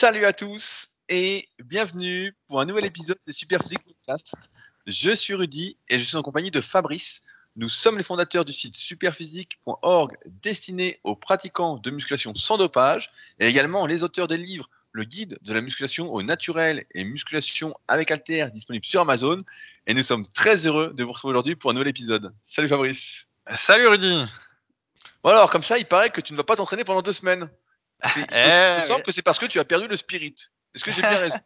Salut à tous et bienvenue pour un nouvel épisode des Superphysique Podcast. Je suis Rudy et je suis en compagnie de Fabrice. Nous sommes les fondateurs du site superphysique.org destiné aux pratiquants de musculation sans dopage et également les auteurs des livres Le guide de la musculation au naturel et musculation avec alter disponible sur Amazon. Et nous sommes très heureux de vous retrouver aujourd'hui pour un nouvel épisode. Salut Fabrice. Salut Rudy. Bon alors comme ça, il paraît que tu ne vas pas t'entraîner pendant deux semaines. C'est- Il me Eh, semble que c'est parce que tu as perdu le spirit. Est-ce que j'ai bien raison?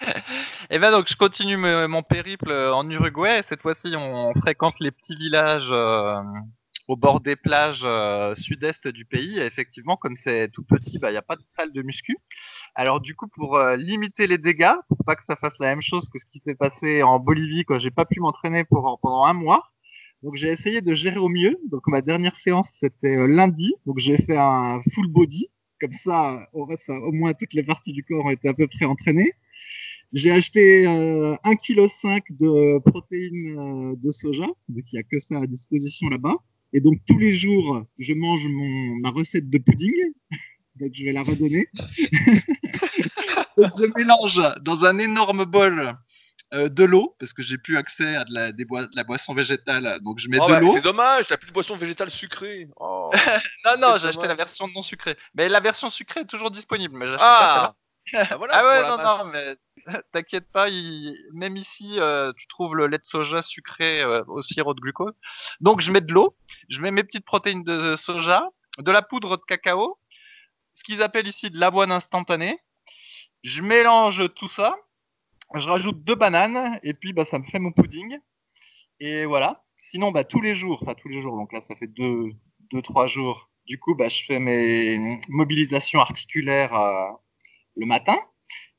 Et ben donc je continue mon périple euh, en Uruguay. Cette fois-ci, on fréquente les petits villages euh, au bord des plages euh, sud-est du pays. Et effectivement, comme c'est tout petit, bah, il n'y a pas de salle de muscu. Alors du coup, pour euh, limiter les dégâts, pour pas que ça fasse la même chose que ce qui s'est passé en Bolivie quand j'ai pas pu m'entraîner pendant un mois. Donc j'ai essayé de gérer au mieux. Donc ma dernière séance c'était lundi. Donc j'ai fait un full body. Comme ça, au, reste, au moins toutes les parties du corps ont été à peu près entraînées. J'ai acheté euh, 1,5 kg de protéines euh, de soja, donc il n'y a que ça à disposition là-bas. Et donc tous les jours, je mange mon, ma recette de pudding, donc je vais la redonner. Donc, je mélange dans un énorme bol euh, de l'eau, parce que j'ai plus accès à de la, des boi- de la boisson végétale, donc je mets Oh, de bah, l'eau. C'est dommage, t'as plus de boisson végétale sucrée. Oh. Non, non, j'ai acheté la version non sucrée. Mais la version sucrée est toujours disponible. Mais pas. Ah, Bah voilà, ah ouais, non, masse. non, mais t'inquiète pas, il- même ici, euh, tu trouves le lait de soja sucré euh, au sirop de glucose. Donc je mets de l'eau, je mets mes petites protéines de soja, de la poudre de cacao, ce qu'ils appellent ici de l'avoine instantanée. Je mélange tout ça, je rajoute deux bananes, et puis bah, ça me fait mon pudding. Et voilà. Sinon, bah, tous les jours, enfin tous les jours, donc là ça fait deux, deux trois jours, du coup, bah, je fais mes mobilisations articulaires euh, le matin.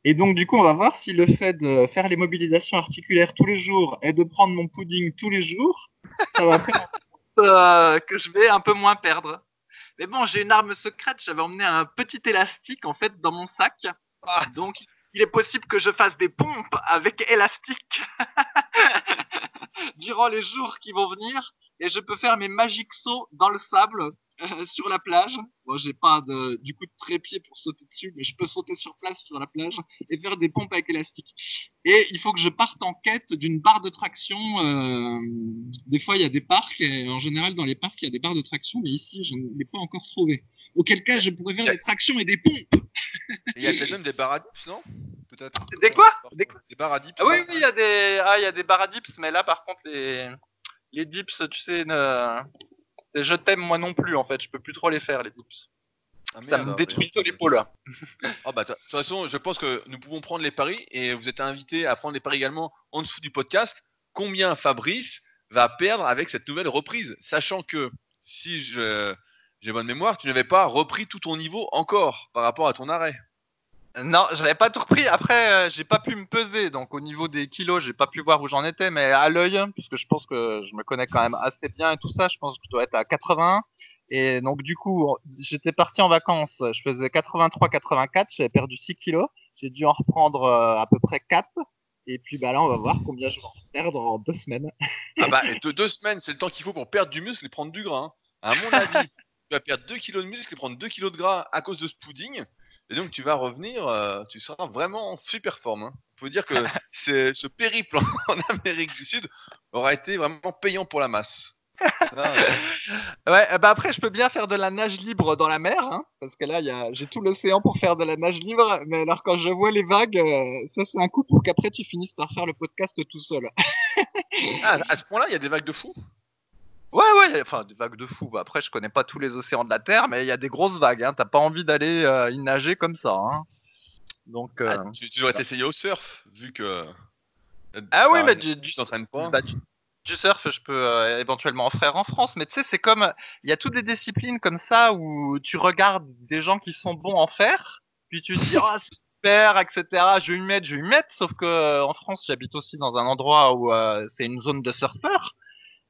Et donc, du coup, on va voir si le fait de faire les mobilisations articulaires tous les jours et de prendre mon pudding tous les jours, ça va faire euh, que je vais un peu moins perdre. Mais bon, j'ai une arme secrète. J'avais emmené un petit élastique, en fait, dans mon sac. Ah. Donc, il est possible que je fasse des pompes avec élastique durant les jours qui vont venir. Et je peux faire mes magiques sauts dans le sable euh, sur la plage. Bon, j'ai pas de, du coup de trépied pour sauter dessus, mais je peux sauter sur place sur la plage et faire des pompes avec élastique. Et il faut que je parte en quête d'une barre de traction. euh, des fois, il y a des parcs, et en général, dans les parcs, il y a des barres de traction, mais ici, je ne l'ai pas encore trouvé. Auquel cas, je pourrais faire des tractions et des pompes. Il y a peut-être même des baradips, non? Peut-être. Des quoi? Des quoi? Des baradips. Ah oui, oui, il y a des, ah, il y a des barres à dips, mais là, par contre, les, les dips, tu sais, ne... c'est je t'aime moi non plus, en fait. Je peux plus trop les faire, les dips. Ah, Ça me ah, détruit les là. Ah bah, de toute façon, je pense que nous pouvons prendre les paris et vous êtes invités à prendre les paris également en dessous du podcast. Combien Fabrice va perdre avec cette nouvelle reprise? Sachant que, si je j'ai bonne mémoire, tu n'avais pas repris tout ton niveau encore par rapport à ton arrêt. Non, j'avais pas tout repris. Après, euh, j'ai pas pu me peser, donc au niveau des kilos, j'ai pas pu voir où j'en étais, mais à l'œil, puisque je pense que je me connais quand même assez bien et tout ça, je pense que je dois être à 80. Et donc du coup, j'étais parti en vacances, je faisais 83-84, j'avais perdu 6 kilos, j'ai dû en reprendre euh, à peu près 4. Et puis bah là, on va voir combien je vais en perdre en deux semaines. Ah bah, deux semaines, c'est le temps qu'il faut pour perdre du muscle et prendre du gras. hein. À mon avis, vas perdre 2 kilos de muscle et prendre 2 kilos de gras à cause de ce pudding. Et donc, tu vas revenir, euh, tu seras vraiment en super forme. hein. faut dire que c'est- ce périple en Amérique du Sud aura été vraiment payant pour la masse. Là, euh, Ouais, bah après, je peux bien faire de la nage libre dans la mer, hein, parce que là, y a, j'ai tout l'océan pour faire de la nage libre. Mais alors, quand je vois les vagues, euh, ça c'est un coup pour qu'après tu finisses par faire le podcast tout seul. ah, à ce point-là, il y a des vagues de fou. Ouais, ouais, enfin des vagues de fou. Bah, après, je connais pas tous les océans de la Terre, mais il y a des grosses vagues. Hein. T'as pas envie d'aller euh, y nager comme ça. Hein. Donc, euh, Ah, tu, tu devrais t'essayer au surf, vu que. ah oui, mais du, pas. bah, du, du surf, je peux euh, éventuellement en faire en France. Mais tu sais, c'est comme il y a toutes des disciplines comme ça où tu regardes des gens qui sont bons en faire, puis tu te dis oh super, etc. Je vais y mettre, je vais y mettre. Sauf que euh, en France, j'habite aussi dans un endroit où euh, c'est une zone de surfeurs.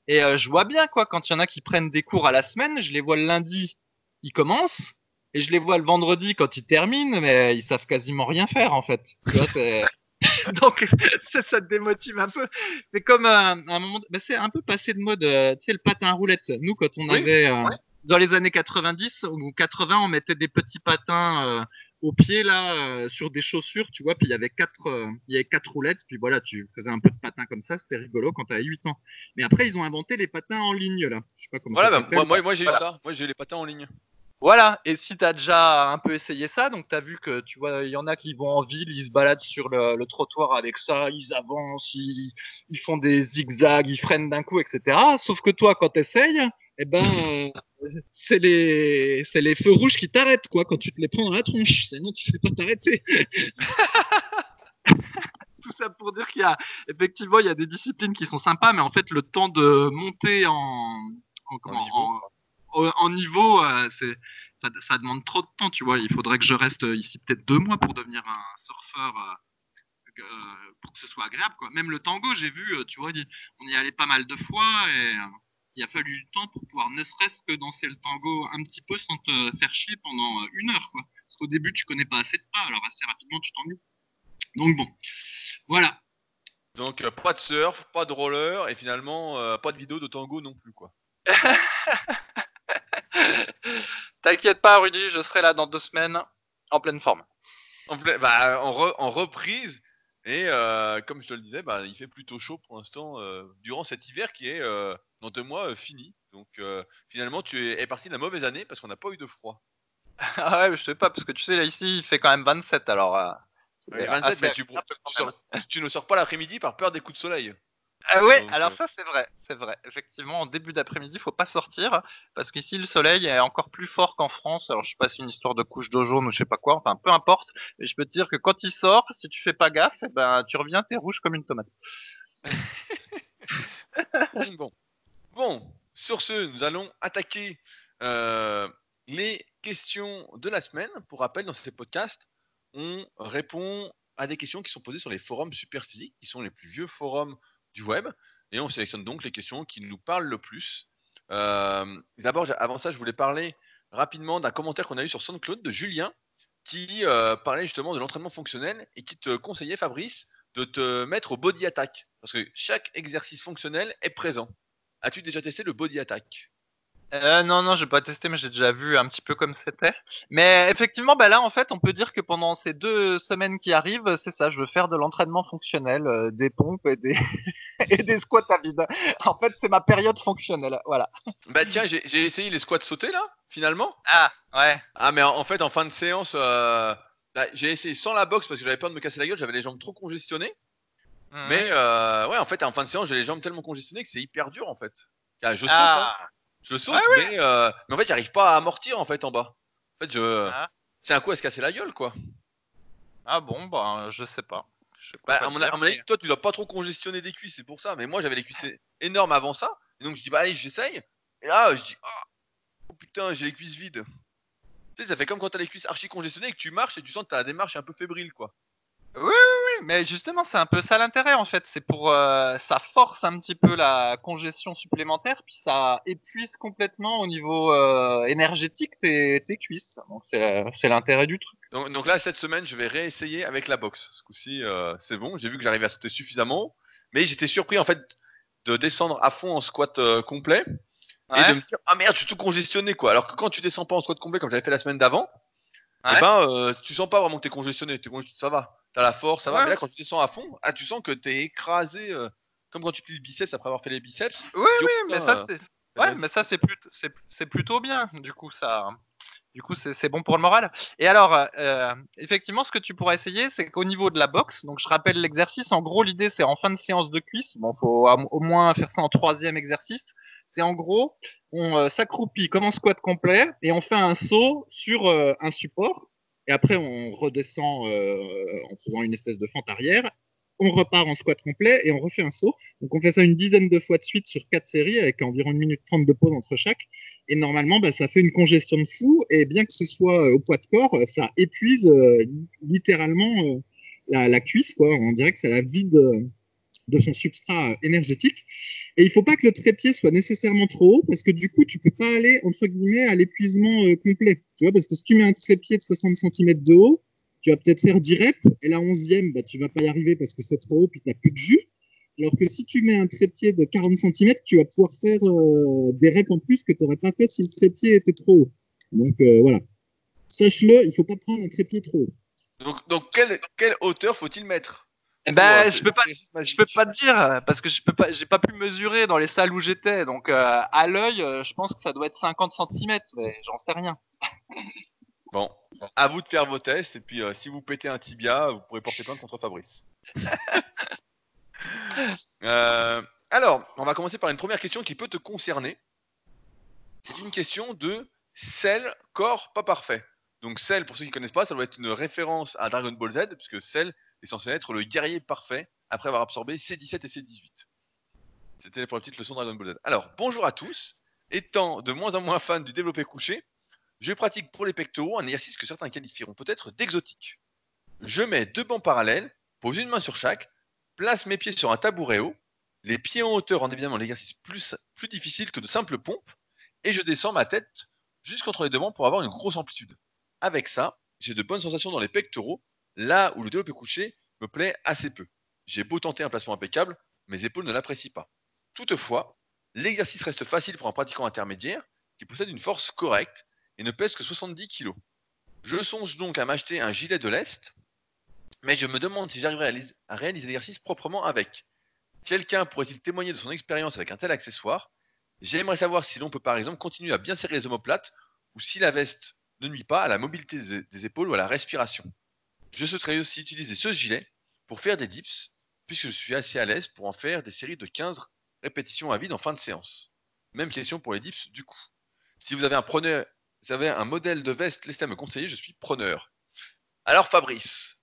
Et euh, je vois bien quoi, quand il y en a qui prennent des cours à la semaine, je les vois le lundi, ils commencent, et je les vois le vendredi quand ils terminent, mais ils savent quasiment rien faire en fait. Tu vois, c'est Donc ça, ça te démotive un peu. C'est comme un, un moment, bah, c'est un peu passé de mode. euh, tu sais le patin à roulettes. Nous quand on Oui, avait euh, ouais. dans les années 90 ou 80, on mettait des petits patins euh, au pied là euh, sur des chaussures, tu vois, puis il y avait quatre, euh, il y avait quatre roulettes, puis voilà, tu faisais un peu de patin comme ça, c'était rigolo quand tu avais 8 ans. Mais après ils ont inventé les patins en ligne là. Je sais pas comment Voilà, ça bah, moi, moi, moi, j'ai eu ça. Moi j'ai eu les patins en ligne. Voilà, et si tu as déjà un peu essayé ça, donc tu as vu que tu vois, il y en a qui vont en ville, ils se baladent sur le, le trottoir avec ça, ils avancent, ils, ils font des zigzags, ils freinent d'un coup, etc. Sauf que toi, quand tu essayes, eh ben, euh, c'est les, c'est les feux rouges qui t'arrêtent, quoi, quand tu te les prends dans la tronche. Sinon, tu ne fais pas t'arrêter. Tout ça pour dire qu'il y a, effectivement, il y a des disciplines qui sont sympas, mais en fait, le temps de monter en, en, comment, niveau, en- au- en niveau, euh, c'est, ça, ça demande trop de temps, tu vois. Il faudrait que je reste ici peut-être deux mois pour devenir un surfeur, euh, euh, pour que ce soit agréable, quoi. Même le tango, j'ai vu, tu vois, on y allait pas mal de fois et euh, il a fallu du temps pour pouvoir ne serait-ce que danser le tango un petit peu sans te faire chier pendant euh, une heure, quoi. Parce qu'au début, tu connais pas assez de pas, alors assez rapidement, tu t'ennuies. Donc bon, voilà. Donc euh, pas de surf, pas de roller et finalement euh, pas de vidéo de tango non plus quoi. T'inquiète pas, Rudy, je serai là dans deux semaines en pleine forme. En, pla- bah, en, re- en reprise et euh, comme je te le disais, bah, il fait plutôt chaud pour l'instant euh, durant cet hiver qui est euh, dans deux mois euh, fini. Donc euh, finalement tu es, es parti de la mauvaise année parce qu'on n'a pas eu de froid. Ah ouais, je sais pas, parce que tu sais, là, ici, il fait quand même 27, alors... euh, c'est Ouais, 27 mais tu, sors- ne sors pas l'après-midi par peur des coups de soleil. Ah ouais, Donc, alors euh, ça c'est vrai, c'est vrai. Effectivement, en début d'après-midi, faut pas sortir parce qu'ici le soleil est encore plus fort qu'en France. Alors je sais pas si c'est une histoire de couche d'ozone ou je sais pas quoi, enfin peu importe. Mais je peux te dire que quand il sort, si tu fais pas gaffe, eh ben tu reviens, t'es rouge comme une tomate. bon. Bon, sur ce, nous allons attaquer euh, les questions de la semaine. Pour rappel, dans ces podcasts, on répond à des questions qui sont posées sur les forums Superphysique, qui sont les plus vieux forums du web, et on sélectionne donc les questions qui nous parlent le plus. Euh, D'abord, avant ça, je voulais parler rapidement d'un commentaire qu'on a eu sur SoundCloud de Julien, qui euh, parlait justement de l'entraînement fonctionnel et qui te conseillait, Fabrice, de te mettre au body attack, parce que chaque exercice fonctionnel est présent. As-tu déjà testé le body attack? Euh, non, non, j'ai pas testé, mais j'ai déjà vu un petit peu comme c'était. Mais effectivement, bah là, en fait, on peut dire que pendant ces deux semaines qui arrivent, c'est ça, je veux faire de l'entraînement fonctionnel, euh, des pompes et des, et des squats à vide. En fait, c'est ma période fonctionnelle, voilà. Bah tiens, j'ai essayé les squats sautés là, finalement. Ah, ouais. Ah mais en, en fait, en fin de séance, euh, bah, j'ai essayé sans la boxe parce que j'avais peur de me casser la gueule, j'avais les jambes trop congestionnées. Mhm. Mais euh, ouais, en fait, en fin de séance, j'ai les jambes tellement congestionnées que c'est hyper dur en fait. Ah, je saute, hein, ah. je saute, mais, euh, mais en fait, j'arrive pas à amortir en fait en bas. En fait, je, Ah. c'est un coup à se casser la gueule quoi. Ah bon, bah, je sais pas. Je sais Bah, pas à mon, te dire, à mon avis, mais- toi, tu dois pas trop congestionner des cuisses, c'est pour ça. Mais moi, j'avais les cuisses énormes avant ça. Et donc, je dis, bah, allez, j'essaye. Et là, je dis, oh, oh, putain, j'ai les cuisses vides. Tu sais, ça fait comme quand t'as les cuisses archi congestionnées et que tu marches et tu sens que ta démarche est un peu fébrile, quoi. Oui, mais justement, c'est un peu ça l'intérêt en fait. C'est pour euh, ça force un petit peu la congestion supplémentaire, puis ça épuise complètement au niveau euh, énergétique tes, tes cuisses. Donc c'est c'est l'intérêt du truc. Donc, donc là, cette semaine, je vais réessayer avec la boxe. Ce coup-ci, euh, c'est bon. J'ai vu que j'arrivais à sauter suffisamment. Mais j'étais surpris, en fait, de descendre à fond en squat euh, complet. Et Ouais. de me dire, ah merde, je suis tout congestionné, quoi. Alors que quand tu descends pas en squat complet, comme j'avais fait la semaine d'avant, Ouais. et ben, euh, tu sens pas vraiment que t'es congestionné. T'es congest- ça va. T'as la force, ça va. Ouais. Mais là, quand tu descends à fond, ah, tu sens que t'es écrasé, euh, comme quand tu plies le biceps après avoir fait les biceps. Oui, oui, mais ça euh, c'est eh ouais, mais ça c'est plutôt c'est plutôt bien. Du coup ça. Du coup, c'est bon pour le moral. Et alors, euh, effectivement, ce que tu pourras essayer, c'est qu'au niveau de la boxe, donc je rappelle l'exercice, en gros, l'idée, c'est en fin de séance de cuisse, bon, faut au moins faire ça en troisième exercice, c'est en gros, on euh, s'accroupit comme en squat complet, et on fait un saut sur euh, un support, et après, on redescend euh, en faisant une espèce de fente arrière, on repart en squat complet, et on refait un saut. Donc, on fait ça une dizaine de fois de suite sur quatre séries, avec environ une minute trente de pause entre chaque. Et normalement, bah, ça fait une congestion de fou. Et bien que ce soit euh, au poids de corps, euh, ça épuise littéralement la, cuisse. On dirait que ça la vide de son substrat euh, énergétique. Et il faut pas que le trépied soit nécessairement trop haut parce que du coup, tu peux pas aller entre guillemets à l'épuisement euh, complet. Tu vois, parce que si tu mets un trépied de 60 cm de haut, tu vas peut-être faire 10 reps et la 11e, bah, tu vas pas y arriver parce que c'est trop haut puis tu n'as plus de jus. Alors que si tu mets un trépied de 40 cm, tu vas pouvoir faire euh, des reps en plus que tu n'aurais pas fait si le trépied était trop haut. Donc voilà. sache-le, il ne faut pas prendre un trépied trop haut. Donc, donc quelle, quelle hauteur faut-il mettre? Ben, je peux pas, je peux pas te dire parce que je peux pas, j'ai pas pu mesurer dans les salles où j'étais. Donc euh, à l'œil, euh, je pense que ça doit être 50 cm, mais j'en sais rien. Bon, à vous de faire vos tests et puis euh, si vous pétez un tibia, vous pourrez porter plainte contre Fabrice. Euh, alors, on va commencer par une première question qui peut te concerner. C'est une question de sel, corps pas parfait. Donc Cell, pour ceux qui ne connaissent pas, ça doit être une référence à Dragon Ball Z, puisque Cell est censé être le guerrier parfait après avoir absorbé C17 et C18. C'était pour la petite leçon Dragon Ball Z. Alors, bonjour à tous. Étant de moins en moins fan du développé couché, je pratique pour les pectoraux un exercice que certains qualifieront peut-être d'exotique. Je mets deux bancs parallèles, pose une main sur chaque, place mes pieds sur un tabouret haut, les pieds en hauteur rendent évidemment l'exercice plus, plus difficile que de simples pompes, et je descends ma tête jusqu'entre les deux bancs pour avoir une grosse amplitude. Avec ça, j'ai de bonnes sensations dans les pectoraux, là où le développé couché me plaît assez peu. J'ai beau tenter un placement impeccable, mes épaules ne l'apprécient pas. Toutefois, l'exercice reste facile pour un pratiquant intermédiaire qui possède une force correcte et ne pèse que 70 kg. Je songe donc à m'acheter un gilet de l'Est, mais je me demande si j'arriverai à réaliser l'exercice proprement avec. Quelqu'un pourrait-il témoigner de son expérience avec un tel accessoire? J'aimerais savoir si l'on peut par exemple continuer à bien serrer les omoplates ou si la veste ne nuit pas à la mobilité des épaules ou à la respiration. Je souhaiterais aussi utiliser ce gilet pour faire des dips, puisque je suis assez à l'aise pour en faire des séries de 15 répétitions à vide en fin de séance. Même question pour les dips du coup. Si vous avez un preneur, vous avez un modèle de veste, laissez moi me conseiller, je suis preneur. Alors Fabrice,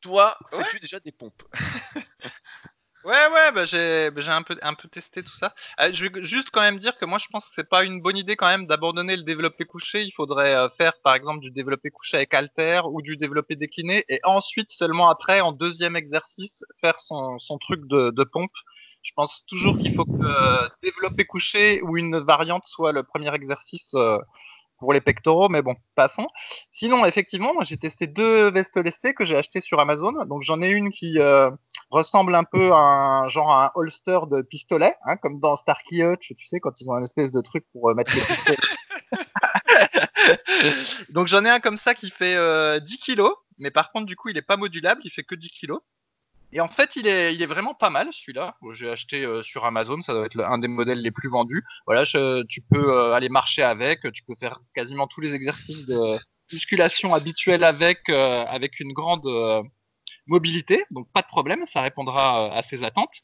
toi, fais-tu déjà des pompes? Ouais, ouais, bah j'ai bah, j'ai un peu un peu testé tout ça. Euh, je vais juste quand même dire que moi je pense que c'est pas une bonne idée quand même d'abandonner le développé couché. Il faudrait euh, faire par exemple du développé couché avec halter ou du développé décliné et ensuite seulement après en deuxième exercice faire son son truc de, de pompe. Je pense toujours qu'il faut que euh, développé couché ou une variante soit le premier exercice pour les pectoraux, mais bon, passons. Sinon, effectivement, j'ai testé deux vestes lestées que j'ai achetées sur Amazon. Donc j'en ai une qui euh, ressemble un peu à un genre à un holster de pistolet, hein, comme dans Starkey Hutch, tu sais, quand ils ont un espèce de truc pour euh, mettre les pistolets. Donc j'en ai un comme ça qui fait 10 euh, kilos, mais par contre du coup il est pas modulable, il fait que 10 kilos. Et en fait, il est, est vraiment pas mal celui-là. J'ai acheté euh, sur Amazon, ça doit être un des modèles les plus vendus. Voilà, tu peux euh, aller marcher avec, tu peux faire quasiment tous les exercices de musculation habituels avec, euh, avec une grande mobilité, donc pas de problème, ça répondra à ses attentes.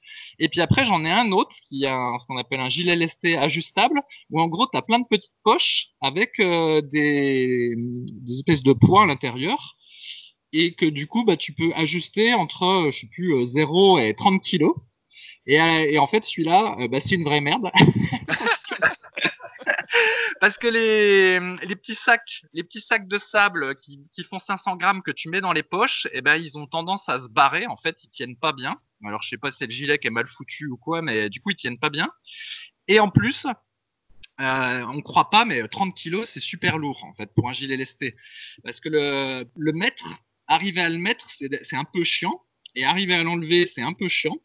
Et puis après, j'en ai un autre qui a ce qu'on appelle un gilet lesté ajustable, où en gros, tu as plein de petites poches avec des, des espèces de poids à l'intérieur et que du coup, bah, tu peux ajuster entre, euh, je sais plus, 0 euh, et 30 kilos. Et, euh, et en fait, celui-là, bah, c'est une vraie merde. Parce que les, les, petits sacs, les petits sacs de sable qui, qui font 500 grammes que tu mets dans les poches, eh ben ils ont tendance à se barrer. En fait, ils tiennent pas bien. Alors je sais pas si c'est le gilet qui est mal foutu ou quoi, mais du coup ils tiennent pas bien. Et en plus, on croit pas, mais 30 kilos c'est super lourd en fait pour un gilet lesté, parce que le, le mètre arriver à le mettre, c'est un peu chiant. Et arriver à l'enlever, c'est un peu chiant.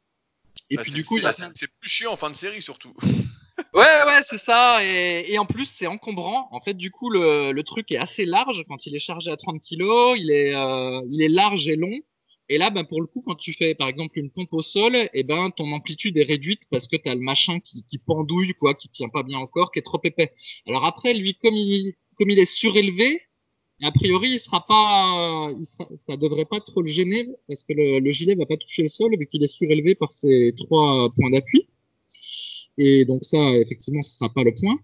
Et bah, puis du coup, c'est plus chiant en fin de série surtout. ouais, ouais, c'est ça. Et, en plus, c'est encombrant. En fait, du coup, le, truc est assez large quand il est chargé à 30 kg. Il est, euh, il est large et long. Et là, ben, pour le coup, quand tu fais par exemple une pompe au sol, et eh ben, ton amplitude est réduite parce que tu as le machin qui, qui, pendouille, quoi, qui tient pas bien encore, qui est trop épais. Alors après, lui, comme il, comme il est surélevé, a priori, pas, il sera, ça devrait pas trop le gêner parce que le, le gilet va pas toucher le sol vu qu'il est surélevé par ses trois points d'appui. Et donc ça, effectivement, ce sera pas le point.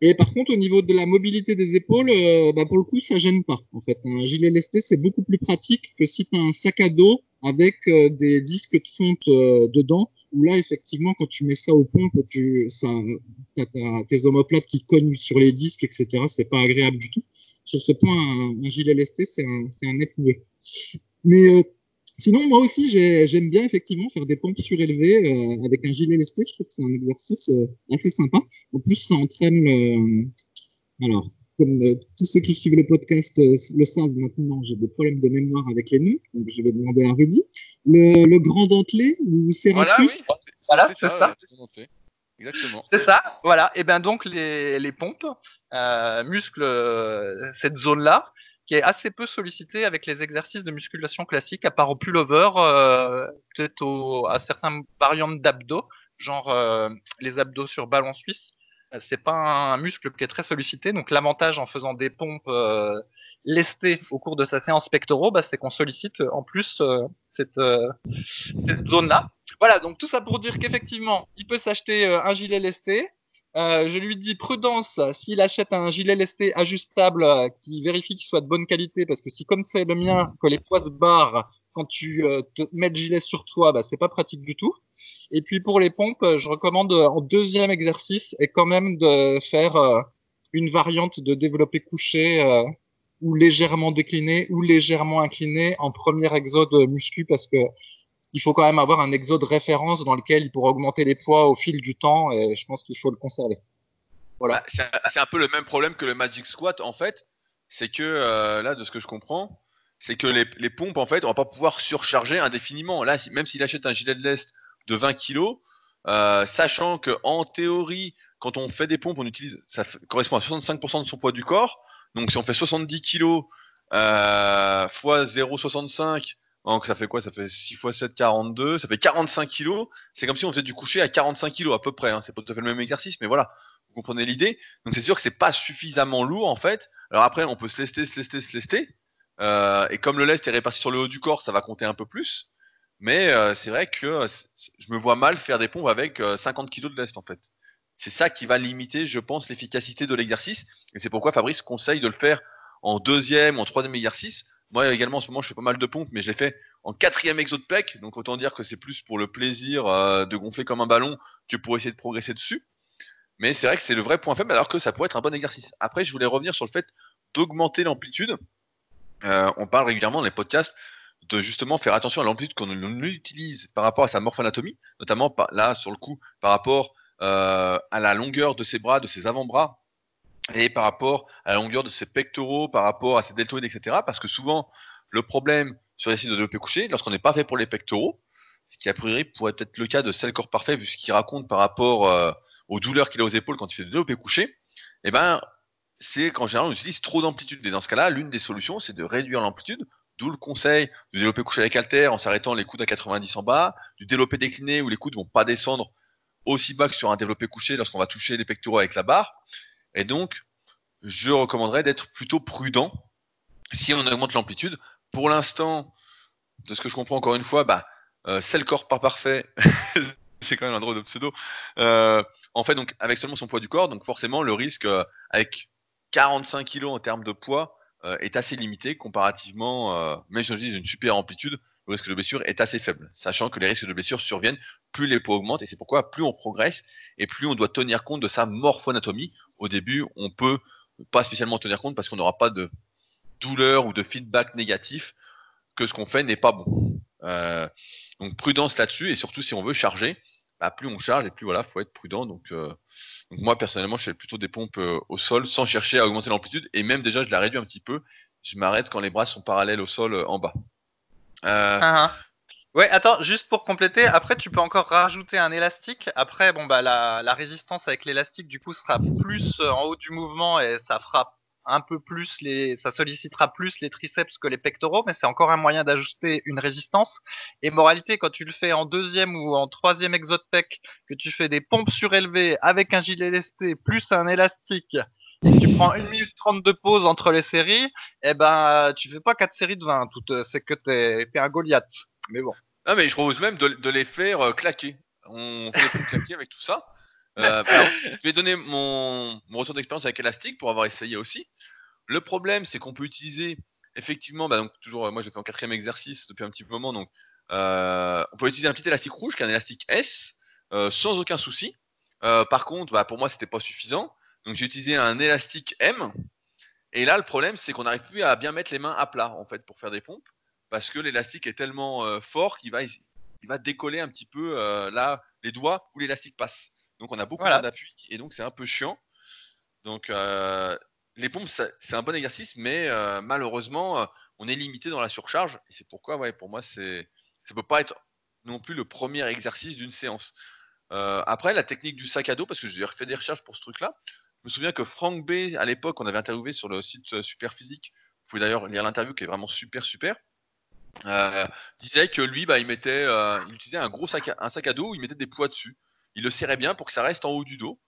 Et par contre, au niveau de la mobilité des épaules, euh, bah pour le coup, ça gêne pas. En fait, un gilet lesté, c'est beaucoup plus pratique que si tu as un sac à dos avec euh, des disques de fonte euh, dedans. Où là, effectivement, quand tu mets ça aux pompes, tu, ça, as tes omoplates qui cognent sur les disques, etc. C'est pas agréable du tout sur ce point, un, gilet lesté, c'est un, un net Mais euh, sinon, moi aussi, j'aime bien effectivement faire des pompes surélevées euh, avec un gilet lesté. Je trouve que c'est un exercice euh, assez sympa. En plus, ça entraîne Alors, comme tous ceux qui suivent le podcast le savent maintenant, j'ai des problèmes de mémoire avec les noms, donc je vais demander à Rudy. Le, le grand dentelé ou Voilà, oui. Voilà, c'est ça. Exactement. C'est ça, voilà. Et bien donc les, les pompes euh, euh, cette zone-là. qui est assez peu sollicité avec les exercices de musculation classiques, à part au pullover, euh, peut-être à certains variantes d'abdos, genre euh, les abdos sur ballon suisse. C'est pas un muscle qui est très sollicité, donc l'avantage en faisant des pompes euh, lestées au cours de sa séance pectoraux, bah, c'est qu'on sollicite en plus cette, cette zone-là. Voilà, donc tout ça pour dire qu'effectivement, il peut s'acheter un gilet lesté, euh, je lui dis prudence s'il achète un gilet lesté ajustable euh, qui vérifie qu'il soit de bonne qualité parce que si comme c'est le mien que les poids se barrent quand tu euh, te mets le gilet sur toi, bah, c'est pas pratique du tout. Et puis pour les pompes, je recommande en deuxième exercice et quand même de faire une variante de développé couché ou légèrement décliné ou légèrement incliné en premier exode muscu parce que il faut quand même avoir un exode de référence dans lequel il pourra augmenter les poids au fil du temps et je pense qu'il faut le conserver. Voilà. Bah, c'est un peu le même problème que le Magic Squat en fait. C'est que euh, là, de ce que je comprends, c'est que les, pompes en fait, on va pas pouvoir surcharger indéfiniment. Là, même s'il achète un gilet de lest de 20 kg, euh, sachant que en théorie, quand on fait des pompes, on utilise, ça correspond à 65% de son poids du corps. Donc si on fait 70 kg euh, fois 0,65 donc ça fait quoi? Ça fait 6 x 7, 42. Ça fait 45 kilos. C'est comme si on faisait du coucher à 45 kilos à peu près. Hein. C'est pas tout à fait le même exercice, mais voilà. Vous comprenez l'idée? Donc c'est sûr que c'est pas suffisamment lourd en fait. Alors après, on peut se lester, se lester, se lester. Euh, et comme le lest est réparti sur le haut du corps, ça va compter un peu plus. Mais euh, c'est vrai que je me vois mal faire des pompes avec 50 euh, kilos de lest en fait. C'est ça qui va limiter, je pense, l'efficacité de l'exercice. Et c'est pourquoi Fabrice conseille de le faire en deuxième, en troisième exercice moi également en ce moment je fais pas mal de pompes, mais je l'ai fait en quatrième exo de pec, donc autant dire que c'est plus pour le plaisir euh, de gonfler comme un ballon que pour essayer de progresser dessus. Mais c'est vrai que c'est le vrai point faible, alors que ça pourrait être un bon exercice. Après, je voulais revenir sur le fait d'augmenter l'amplitude. Euh, on parle régulièrement dans les podcasts de justement faire attention à l'amplitude qu'on utilise par rapport à sa morphanatomie, notamment là sur le coup par rapport à la longueur de ses bras, de ses avant-bras, et par rapport à la longueur de ses pectoraux, par rapport à ses deltoïdes, etc. Parce que souvent, le problème sur les sites de développé couché, lorsqu'on n'est pas fait pour les pectoraux, ce qui a priori pourrait être le cas de Cell Corps Parfait, vu ce qu'il raconte par rapport euh, aux douleurs qu'il a aux épaules quand il fait du développé couché, eh ben, c'est qu'en général, on utilise trop d'amplitude. Et dans ce cas-là, l'une des solutions, c'est de réduire l'amplitude, d'où le conseil du développé couché avec halter en s'arrêtant les coudes à 90 en bas, du développé décliné où les coudes vont pas descendre aussi bas que sur un développé couché lorsqu'on va toucher les pectoraux avec la barre. Et donc, je recommanderais d'être plutôt prudent si on augmente l'amplitude. Pour l'instant, de ce que je comprends encore une fois, bah, euh, c'est le corps pas parfait. c'est quand même un drôle de pseudo. Euh, en fait, donc, avec seulement son poids du corps, donc forcément, le risque euh, avec 45 kg en termes de poids est assez limité comparativement, même si on utilise une super amplitude, le risque de blessure est assez faible, sachant que les risques de blessure surviennent plus les poids augmentent, et c'est pourquoi plus on progresse, et plus on doit tenir compte de sa morphoanatomie. Au début, on peut pas spécialement tenir compte parce qu'on n'aura pas de douleur ou de feedback négatif que ce qu'on fait n'est pas bon. Euh, donc prudence là-dessus et surtout si on veut charger, bah, plus on charge et plus voilà, faut être prudent. Donc, euh, moi personnellement, je fais plutôt des pompes euh, au sol sans chercher à augmenter l'amplitude et même déjà je la réduis un petit peu. Je m'arrête quand les bras sont parallèles au sol en bas. Ah, ah. Ouais, attends, juste pour compléter, après tu peux encore rajouter un élastique. Après, bon bah la, la résistance avec l'élastique du coup sera plus euh, en haut du mouvement et ça fera un peu plus les, ça sollicitera plus les triceps que les pectoraux, mais c'est encore un moyen d'ajuster une résistance. Et moralité, quand tu le fais en deuxième ou en troisième exode pec, que tu fais des pompes surélevées avec un gilet lesté plus un élastique, tu prends une minute trente de pause entre les séries, eh ben tu fais pas quatre séries de 20, c'est que t'es es un Goliath. Mais bon. Ah, mais je propose même de, les faire euh, claquer. On fait les claquer avec tout ça. Euh, je vais donner mon, retour d'expérience avec Elastic pour avoir essayé aussi. Le problème, c'est qu'on peut utiliser effectivement, bah, donc toujours, moi j'ai fait en quatrième exercice depuis un petit moment, donc euh, on peut utiliser un petit élastique rouge qui est un élastique S sans aucun souci. par contre, bah, pour moi c'était pas suffisant, donc j'ai utilisé un élastique M. Et là, le problème, c'est qu'on n'arrive plus à bien mettre les mains à plat en fait pour faire des pompes parce que l'élastique est tellement euh, fort qu'il va, il va décoller un petit peu euh, là les doigts où l'élastique passe. Donc on a beaucoup d'appui et donc c'est un peu chiant. Donc euh, les pompes c'est un bon exercice, mais malheureusement on est limité dans la surcharge et c'est pourquoi ouais pour moi c'est ça peut pas être non plus le premier exercice d'une séance. après la technique du sac à dos parce que j'ai refait des recherches pour ce truc là. Je me souviens que Frank B à l'époque on avait interviewé sur le site Superphysique pouvez d'ailleurs lire l'interview qui est vraiment super, super. Euh, disait que lui, bah, il mettait, euh, il utilisait un gros sac, à, un sac à dos où il mettait des poids dessus. Il le serrait bien pour que ça reste en haut du dos.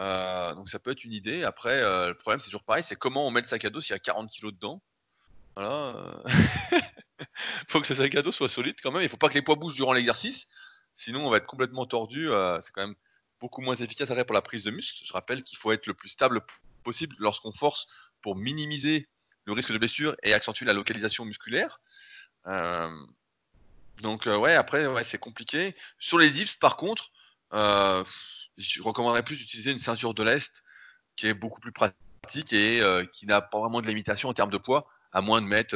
Euh, donc ça peut être une idée. Après, le problème c'est toujours pareil, c'est comment on met le sac à dos s'il y a 40 kg dedans. Voilà. faut que le sac à dos soit solide quand même. Il faut pas que les poids bougent durant l'exercice, sinon on va être complètement tordu. c'est quand même beaucoup moins efficace après pour la prise de muscle. Je rappelle qu'il faut être le plus stable possible lorsqu'on force pour minimiser le risque de blessure et accentuer la localisation musculaire. Euh, donc euh, ouais, après ouais, c'est compliqué. Sur les dips, par contre, euh, je recommanderais plus d'utiliser une ceinture de l'est qui est beaucoup plus pratique et qui n'a pas vraiment de limitation en termes de poids, à moins de mettre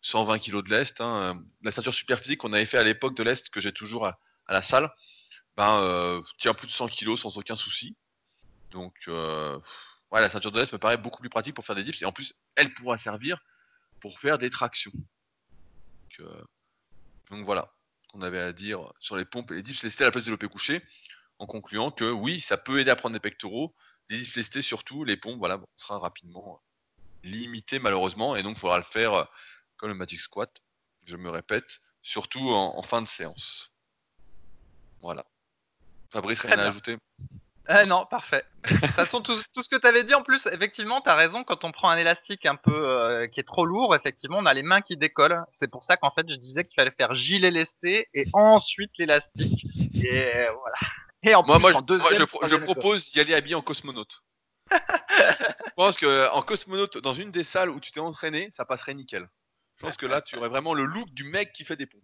120 kg de l'est. Hein. La ceinture super physique qu'on avait fait à l'époque de l'est que j'ai toujours à, la salle, ben tient plus de 100 kg sans aucun souci. Donc ouais, la ceinture de l'est me paraît beaucoup plus pratique pour faire des dips et en plus elle pourra servir pour faire des tractions. Euh, donc, voilà qu'on avait à dire sur les pompes et les dips lestés à la place du développé couché, en concluant que oui, ça peut aider à prendre des pectoraux, les dips lestés surtout, les pompes, voilà, sera rapidement limité malheureusement, et donc il faudra le faire euh, comme le Magic Squat, je me répète, surtout en, fin de séance. Voilà. Fabrice, rien à ajouter eh non, parfait. De toute façon, tout, ce que tu avais dit en plus, effectivement, tu as raison. Quand on prend un élastique un peu euh, qui est trop lourd, effectivement, on a les mains qui décollent. C'est pour ça qu'en fait, je disais qu'il fallait faire gilet lesté et ensuite l'élastique. Et voilà. Et en moi, moi, je, propose d'y aller habillé en cosmonaute. je pense qu'en cosmonaute, dans une des salles où tu t'es entraîné, ça passerait nickel. Je pense que là, tu aurais vraiment le look du mec qui fait des pompes.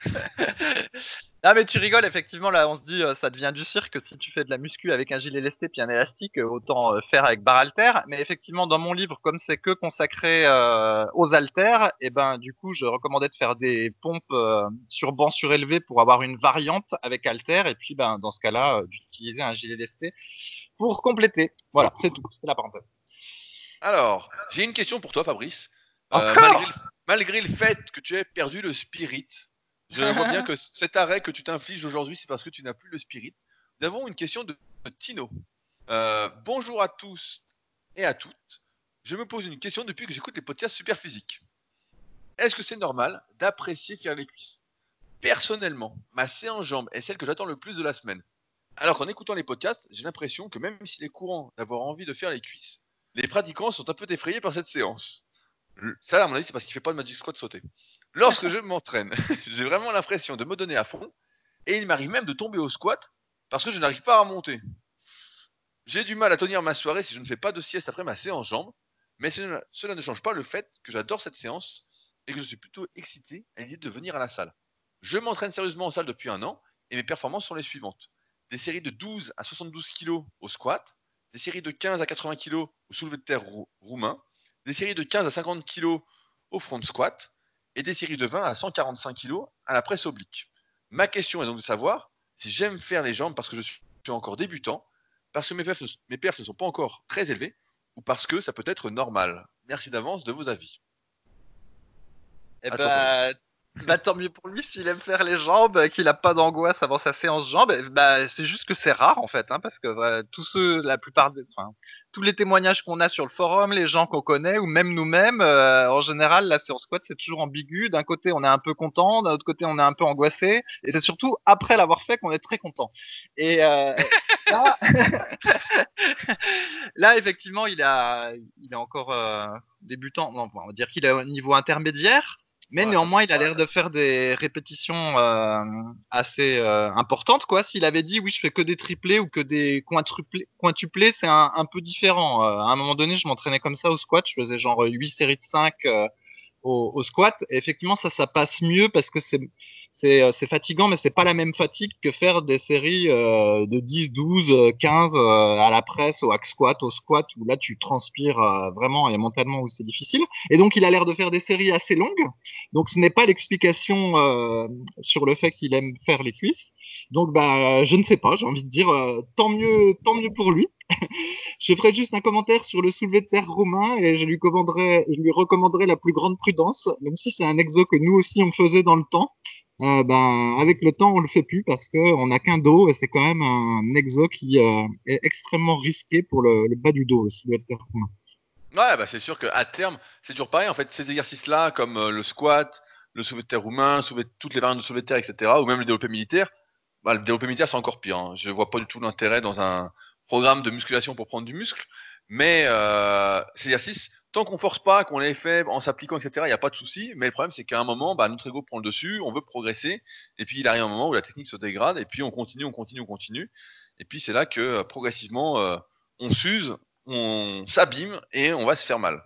ah mais tu rigoles effectivement là on se dit euh, ça devient du cirque si tu fais de la muscu avec un gilet lesté puis un élastique euh, autant euh, faire avec barre alter. Mais effectivement dans mon livre comme c'est que consacré aux haltères et eh ben du coup je recommandais de faire des pompes sur banc surélevé pour avoir une variante avec halter et puis ben dans ce cas-là d'utiliser un gilet lesté pour compléter. Voilà c'est tout. C'est la parenthèse. Alors j'ai une question pour toi Fabrice. Malgré malgré le fait que tu aies perdu le spirit je vois bien que cet arrêt que tu t'infliges aujourd'hui, c'est parce que tu n'as plus le spirit. Nous avons une question de Tino. Euh, bonjour à tous et à toutes. Je me pose une question depuis que j'écoute les podcasts super physiques. Est-ce que c'est normal d'apprécier faire les cuisses? Personnellement, ma séance jambes est celle que j'attends le plus de la semaine. Alors qu'en écoutant les podcasts, j'ai l'impression que même s'il est courant d'avoir envie de faire les cuisses, les pratiquants sont un peu effrayés par cette séance. Ça, à mon avis, c'est parce qu'il fait pas de Magic Squat sauter. Lorsque je m'entraîne, j'ai vraiment l'impression de me donner à fond et il m'arrive même de tomber au squat parce que je n'arrive pas à remonter. J'ai du mal à tenir ma soirée si je ne fais pas de sieste après ma séance jambes, mais cela, ne change pas le fait que j'adore cette séance et que je suis plutôt excité à l'idée de venir à la salle. Je m'entraîne sérieusement en salle depuis un an et mes performances sont les suivantes. Des séries de 12 à 72 kg au squat, des séries de 15 à 80 kg au soulevé de terre roumain, des séries de 15 à 50 kg au front squat, et des séries de 20 à 145 kg à la presse oblique. Ma question est donc de savoir si j'aime faire les jambes parce que je suis encore débutant, parce que mes perfs, mes ne sont pas encore très élevés, ou parce que ça peut être normal. Merci d'avance de vos avis. Eh ben, bah, tant mieux pour lui s'il aime faire les jambes, qu'il n'a pas d'angoisse avant sa séance jambes. Bah, c'est juste que c'est rare en fait, hein, parce que tous ceux, la plupart, tous les témoignages qu'on a sur le forum, les gens qu'on connaît ou même nous-mêmes, euh, en général, la séance squat c'est toujours ambigu. D'un côté, on est un peu content, d'un autre côté, on est un peu angoissé, et c'est surtout après l'avoir fait qu'on est très content. Et euh, là, là, effectivement, il a, il est encore euh, débutant. on va dire qu'il est au niveau intermédiaire. Mais néanmoins, il a l'air de faire des répétitions euh, assez euh, importantes, quoi. S'il avait dit oui, je fais que des triplés ou que des quintuplés, c'est un, un, peu différent. Euh, à un moment donné, je m'entraînais comme ça au squat, je faisais genre 8 séries de 5 au, au, squat. Et effectivement, ça, ça passe mieux parce que c'est c'est fatigant, mais c'est pas la même fatigue que faire des séries euh, de 10, 12, 15 à la presse, au hack squat, au squat, où là tu transpires euh, vraiment et mentalement où c'est difficile. Et donc il a l'air de faire des séries assez longues. Donc ce n'est pas l'explication euh, sur le fait qu'il aime faire les cuisses. Donc bah je ne sais pas, j'ai envie de dire tant mieux, tant mieux pour lui. je ferai juste un commentaire sur le soulevé de terre romain et je lui, je lui recommanderai la plus grande prudence, même si c'est un exo que nous aussi on faisait dans le temps. Euh, ben, avec le temps, on le fait plus parce qu'on n'a qu'un dos et c'est quand même un exo qui euh, est extrêmement risqué pour le, bas du dos, le romain. Ouais, bah c'est sûr qu'à terme, c'est toujours pareil. En fait, ces exercices-là, comme euh, le squat, le soulevé de terre roumain, toutes les variantes de soulevé de terre, etc., ou même le développé militaire, bah, le développé militaire, c'est encore pire. Hein. Je vois pas du tout l'intérêt dans un programme de musculation pour prendre du muscle. Mais ces exercices, tant qu'on force pas, qu'on les fait en s'appliquant, etc., il n'y a pas de souci. Mais le problème, c'est qu'à un moment, bah, notre ego prend le dessus, on veut progresser, et puis il arrive un moment où la technique se dégrade, et puis on continue, on continue, on continue. Et puis c'est là que euh, progressivement, euh, on s'use, on s'abîme, et on va se faire mal.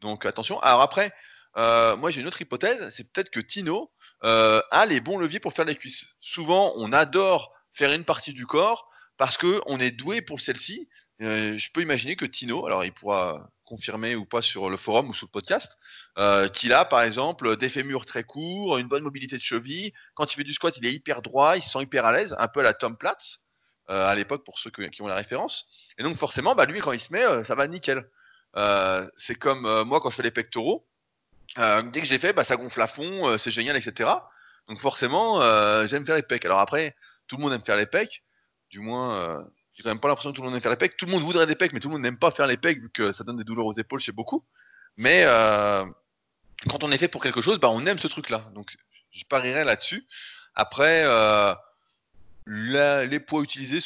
Donc attention. Alors après, euh, moi j'ai une autre hypothèse, c'est peut-être que Tino euh, a les bons leviers pour faire les cuisses. Souvent, on adore faire une partie du corps parce que on est doué pour celle-ci. Euh, je peux imaginer que Tino, alors il pourra confirmer ou pas sur le forum ou sur le podcast, euh, qu'il a par exemple des fémurs très courts, une bonne mobilité de cheville. Quand il fait du squat, il est hyper droit, il se sent hyper à l'aise, un peu à la Tom Platz euh, à l'époque pour ceux qui ont la référence. Et donc forcément, bah, lui quand il se met, euh, ça va nickel. Euh, c'est comme moi quand je fais les pectoraux. Dès que j'ai fait, bah, ça gonfle à fond, c'est génial, etc. Donc forcément, j'aime faire les pecs. Alors après, tout le monde aime faire les pecs. Du moins, j'ai quand même pas l'impression que tout le monde aime faire les pecs. Tout le monde voudrait des pecs, mais tout le monde n'aime pas faire les pecs vu que ça donne des douleurs aux épaules chez beaucoup. Mais euh, quand on est fait pour quelque chose, bah, on aime ce truc-là. Donc je parierais là-dessus. Après, euh, les poids utilisés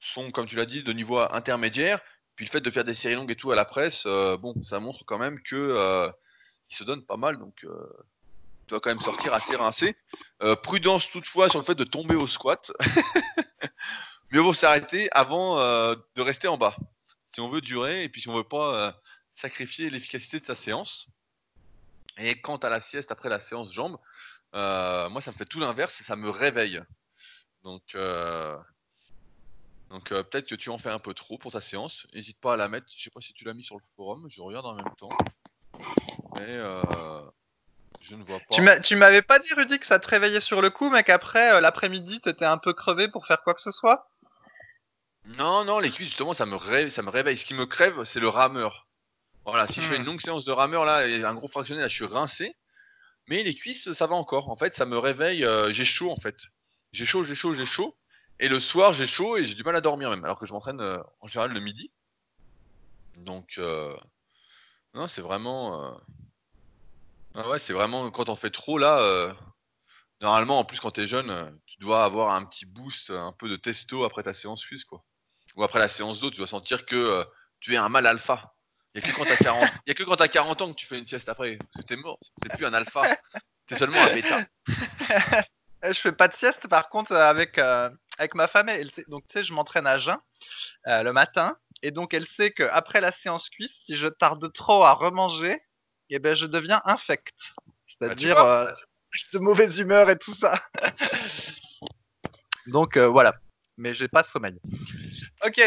sont, comme tu l'as dit, de niveau intermédiaire. Puis le fait de faire des séries longues et tout à la presse, euh, bon, ça montre quand même que il se donne pas mal. Donc dois quand même sortir assez rincé. Prudence toutefois sur le fait de tomber au squat. Mieux vaut s'arrêter avant euh, de rester en bas. Si on veut durer et puis si on veut pas euh, sacrifier l'efficacité de sa séance. Et quant à la sieste après la séance jambes, euh, moi ça me fait tout l'inverse, ça me réveille. Donc, donc peut-être que tu en fais un peu trop pour ta séance. N'hésite pas à la mettre. Je sais pas si tu l'as mis sur le forum, je regarde en même temps. Mais je ne vois pas. Tu tu m'avais pas dit, Rudy, que ça te réveillait sur le coup, mais qu'après, l'après-midi, t'étais un peu crevé pour faire quoi que ce soit? Non, non, les cuisses, justement, ça me, ré- ça me réveille. Ce qui me crève, c'est le rameur. Voilà, si je fais Hmm. une longue séance de rameur, là, et un gros fractionné, là, je suis rincé. Mais les cuisses, ça va encore. En fait, ça me réveille. euh, j'ai chaud, en fait. J'ai chaud, j'ai chaud, j'ai chaud. Et le soir, j'ai chaud et j'ai du mal à dormir, même. Alors que je m'entraîne euh, en général le midi. Donc, euh, non, c'est vraiment. ah ouais, c'est vraiment. Quand on fait trop, là. Normalement, en plus, quand t'es jeune, tu dois avoir un petit boost, un peu de testo après ta séance cuisse, quoi. Ou après la séance d'eau, tu dois sentir que euh, tu es un mâle alpha. Il n'y a que quand t'as 40... y a que quand t'as 40 ans que tu fais une sieste après. Parce que t'es mort. T'es plus un alpha. T'es seulement un bêta. Je fais pas de sieste, par contre, euh, avec, euh, avec ma femme. Elle donc, tu sais, je m'entraîne à jeun euh, le matin. Et donc, elle sait qu'après la séance cuisse, si je tarde trop à remanger, eh ben, je deviens infect. C'est-à-dire vois euh, de mauvaise humeur et tout ça. donc, voilà. Mais j'ai pas sommeil. Ok.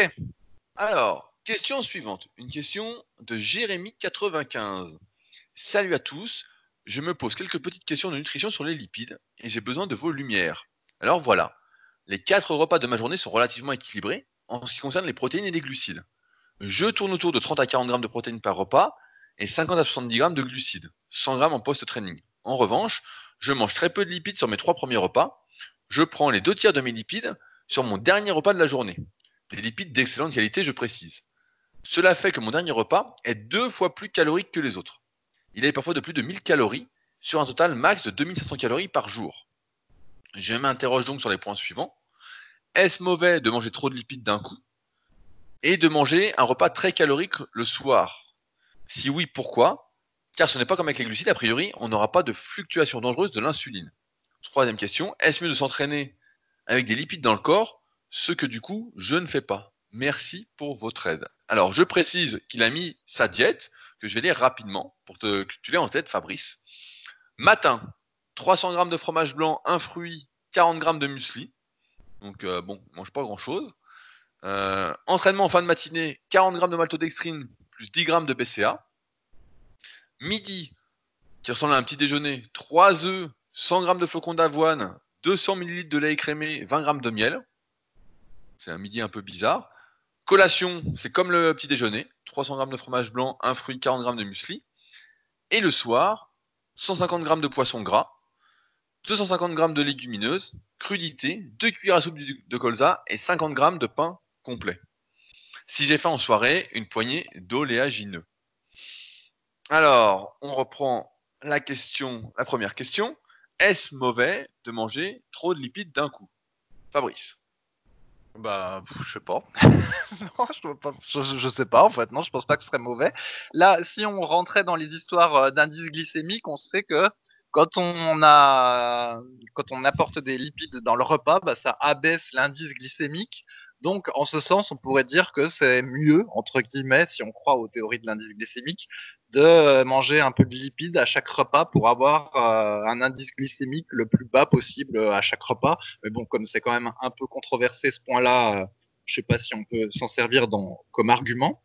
Alors, question suivante. Une question de Jérémy95. Salut à tous. Je me pose quelques petites questions de nutrition sur les lipides et j'ai besoin de vos lumières. Alors voilà. Les quatre repas de ma journée sont relativement équilibrés en ce qui concerne les protéines et les glucides. Je tourne autour de 30 à 40 grammes de protéines par repas et 50 à 70 grammes de glucides, 100 grammes en post-training. En revanche, je mange très peu de lipides sur mes trois premiers repas. Je prends les deux tiers de mes lipides sur mon dernier repas de la journée. Des lipides d'excellente qualité, je précise. Cela fait que mon dernier repas est deux fois plus calorique que les autres. Il est parfois de plus de 1000 calories sur un total max de 2500 calories par jour. Je m'interroge donc sur les points suivants. Est-ce mauvais de manger trop de lipides d'un coup et de manger un repas très calorique le soir? Si oui, pourquoi? Car ce n'est pas comme avec les glucides, a priori, on n'aura pas de fluctuation dangereuse de l'insuline. Troisième question, est-ce mieux de s'entraîner avec des lipides dans le corps, ce que du coup je ne fais pas Merci pour votre aide. Alors je précise qu'il a mis sa diète, que je vais lire rapidement pour que tu l'aies en tête, Fabrice. Matin, 300 grammes de fromage blanc, un fruit, 40 grammes de muesli. Donc euh, bon, mange pas grand chose. Euh, entraînement en fin de matinée, 40 grammes de maltodextrine plus 10 grammes de BCA. Midi, qui ressemble à un petit déjeuner, 3 œufs, 100 grammes de flocons d'avoine, 200 ml de lait écrémé, 20 grammes de miel. C'est un midi un peu bizarre. Collation, c'est comme le petit déjeuner, 300 grammes de fromage blanc, un fruit, 40 grammes de muesli. Et le soir, 150 grammes de poisson gras, 250 grammes de légumineuses, crudité, 2 cuillères à soupe de colza et 50 grammes de pain complet. Si j'ai faim en soirée, une poignée d'oléagineux. Alors, on reprend la question, la première question. Est-ce mauvais de manger trop de lipides d'un coup? Fabrice. Bah, je sais pas. je, sais pas en fait. Non, je pense pas que ce serait mauvais. Là, si on rentrait dans les histoires euh, d'indices glycémiques, on sait que quand on a, quand on apporte des lipides dans le repas, bah, ça abaisse l'indice glycémique. Donc, en ce sens, on pourrait dire que c'est mieux, entre guillemets, si on croit aux théories de l'indice glycémique, de manger un peu de lipides à chaque repas pour avoir euh, un indice glycémique le plus bas possible à chaque repas. Mais bon, comme c'est quand même un peu controversé ce point-là, euh, je sais pas si on peut s'en servir comme argument.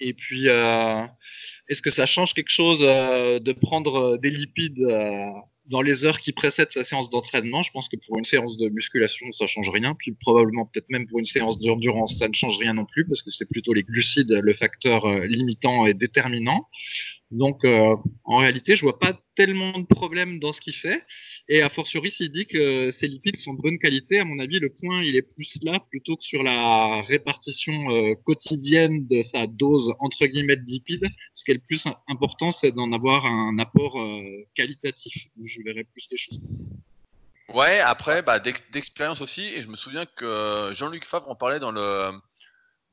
Et puis, euh, est-ce que ça change quelque chose euh, de prendre euh, des lipides euh, dans les heures qui précèdent sa séance d'entraînement, je pense que pour une séance de musculation, ça change rien. Puis probablement, peut-être même pour une séance d'endurance, ça ne change rien non plus, parce que c'est plutôt les glucides le facteur limitant et déterminant. Donc, euh, en réalité, je vois pas tellement de problèmes dans ce qu'il fait. Et a fortiori, s'il dit que ces lipides sont de bonne qualité, à mon avis, le point, il est plus là plutôt que sur la répartition euh, quotidienne de sa dose, entre guillemets, de lipides. Ce qui est le plus important, c'est d'en avoir un apport euh, qualitatif. Je verrais plus les choses comme ça. Ouais, après, bah, d'expérience aussi, et je me souviens que Jean-Luc Favre en parlait dans le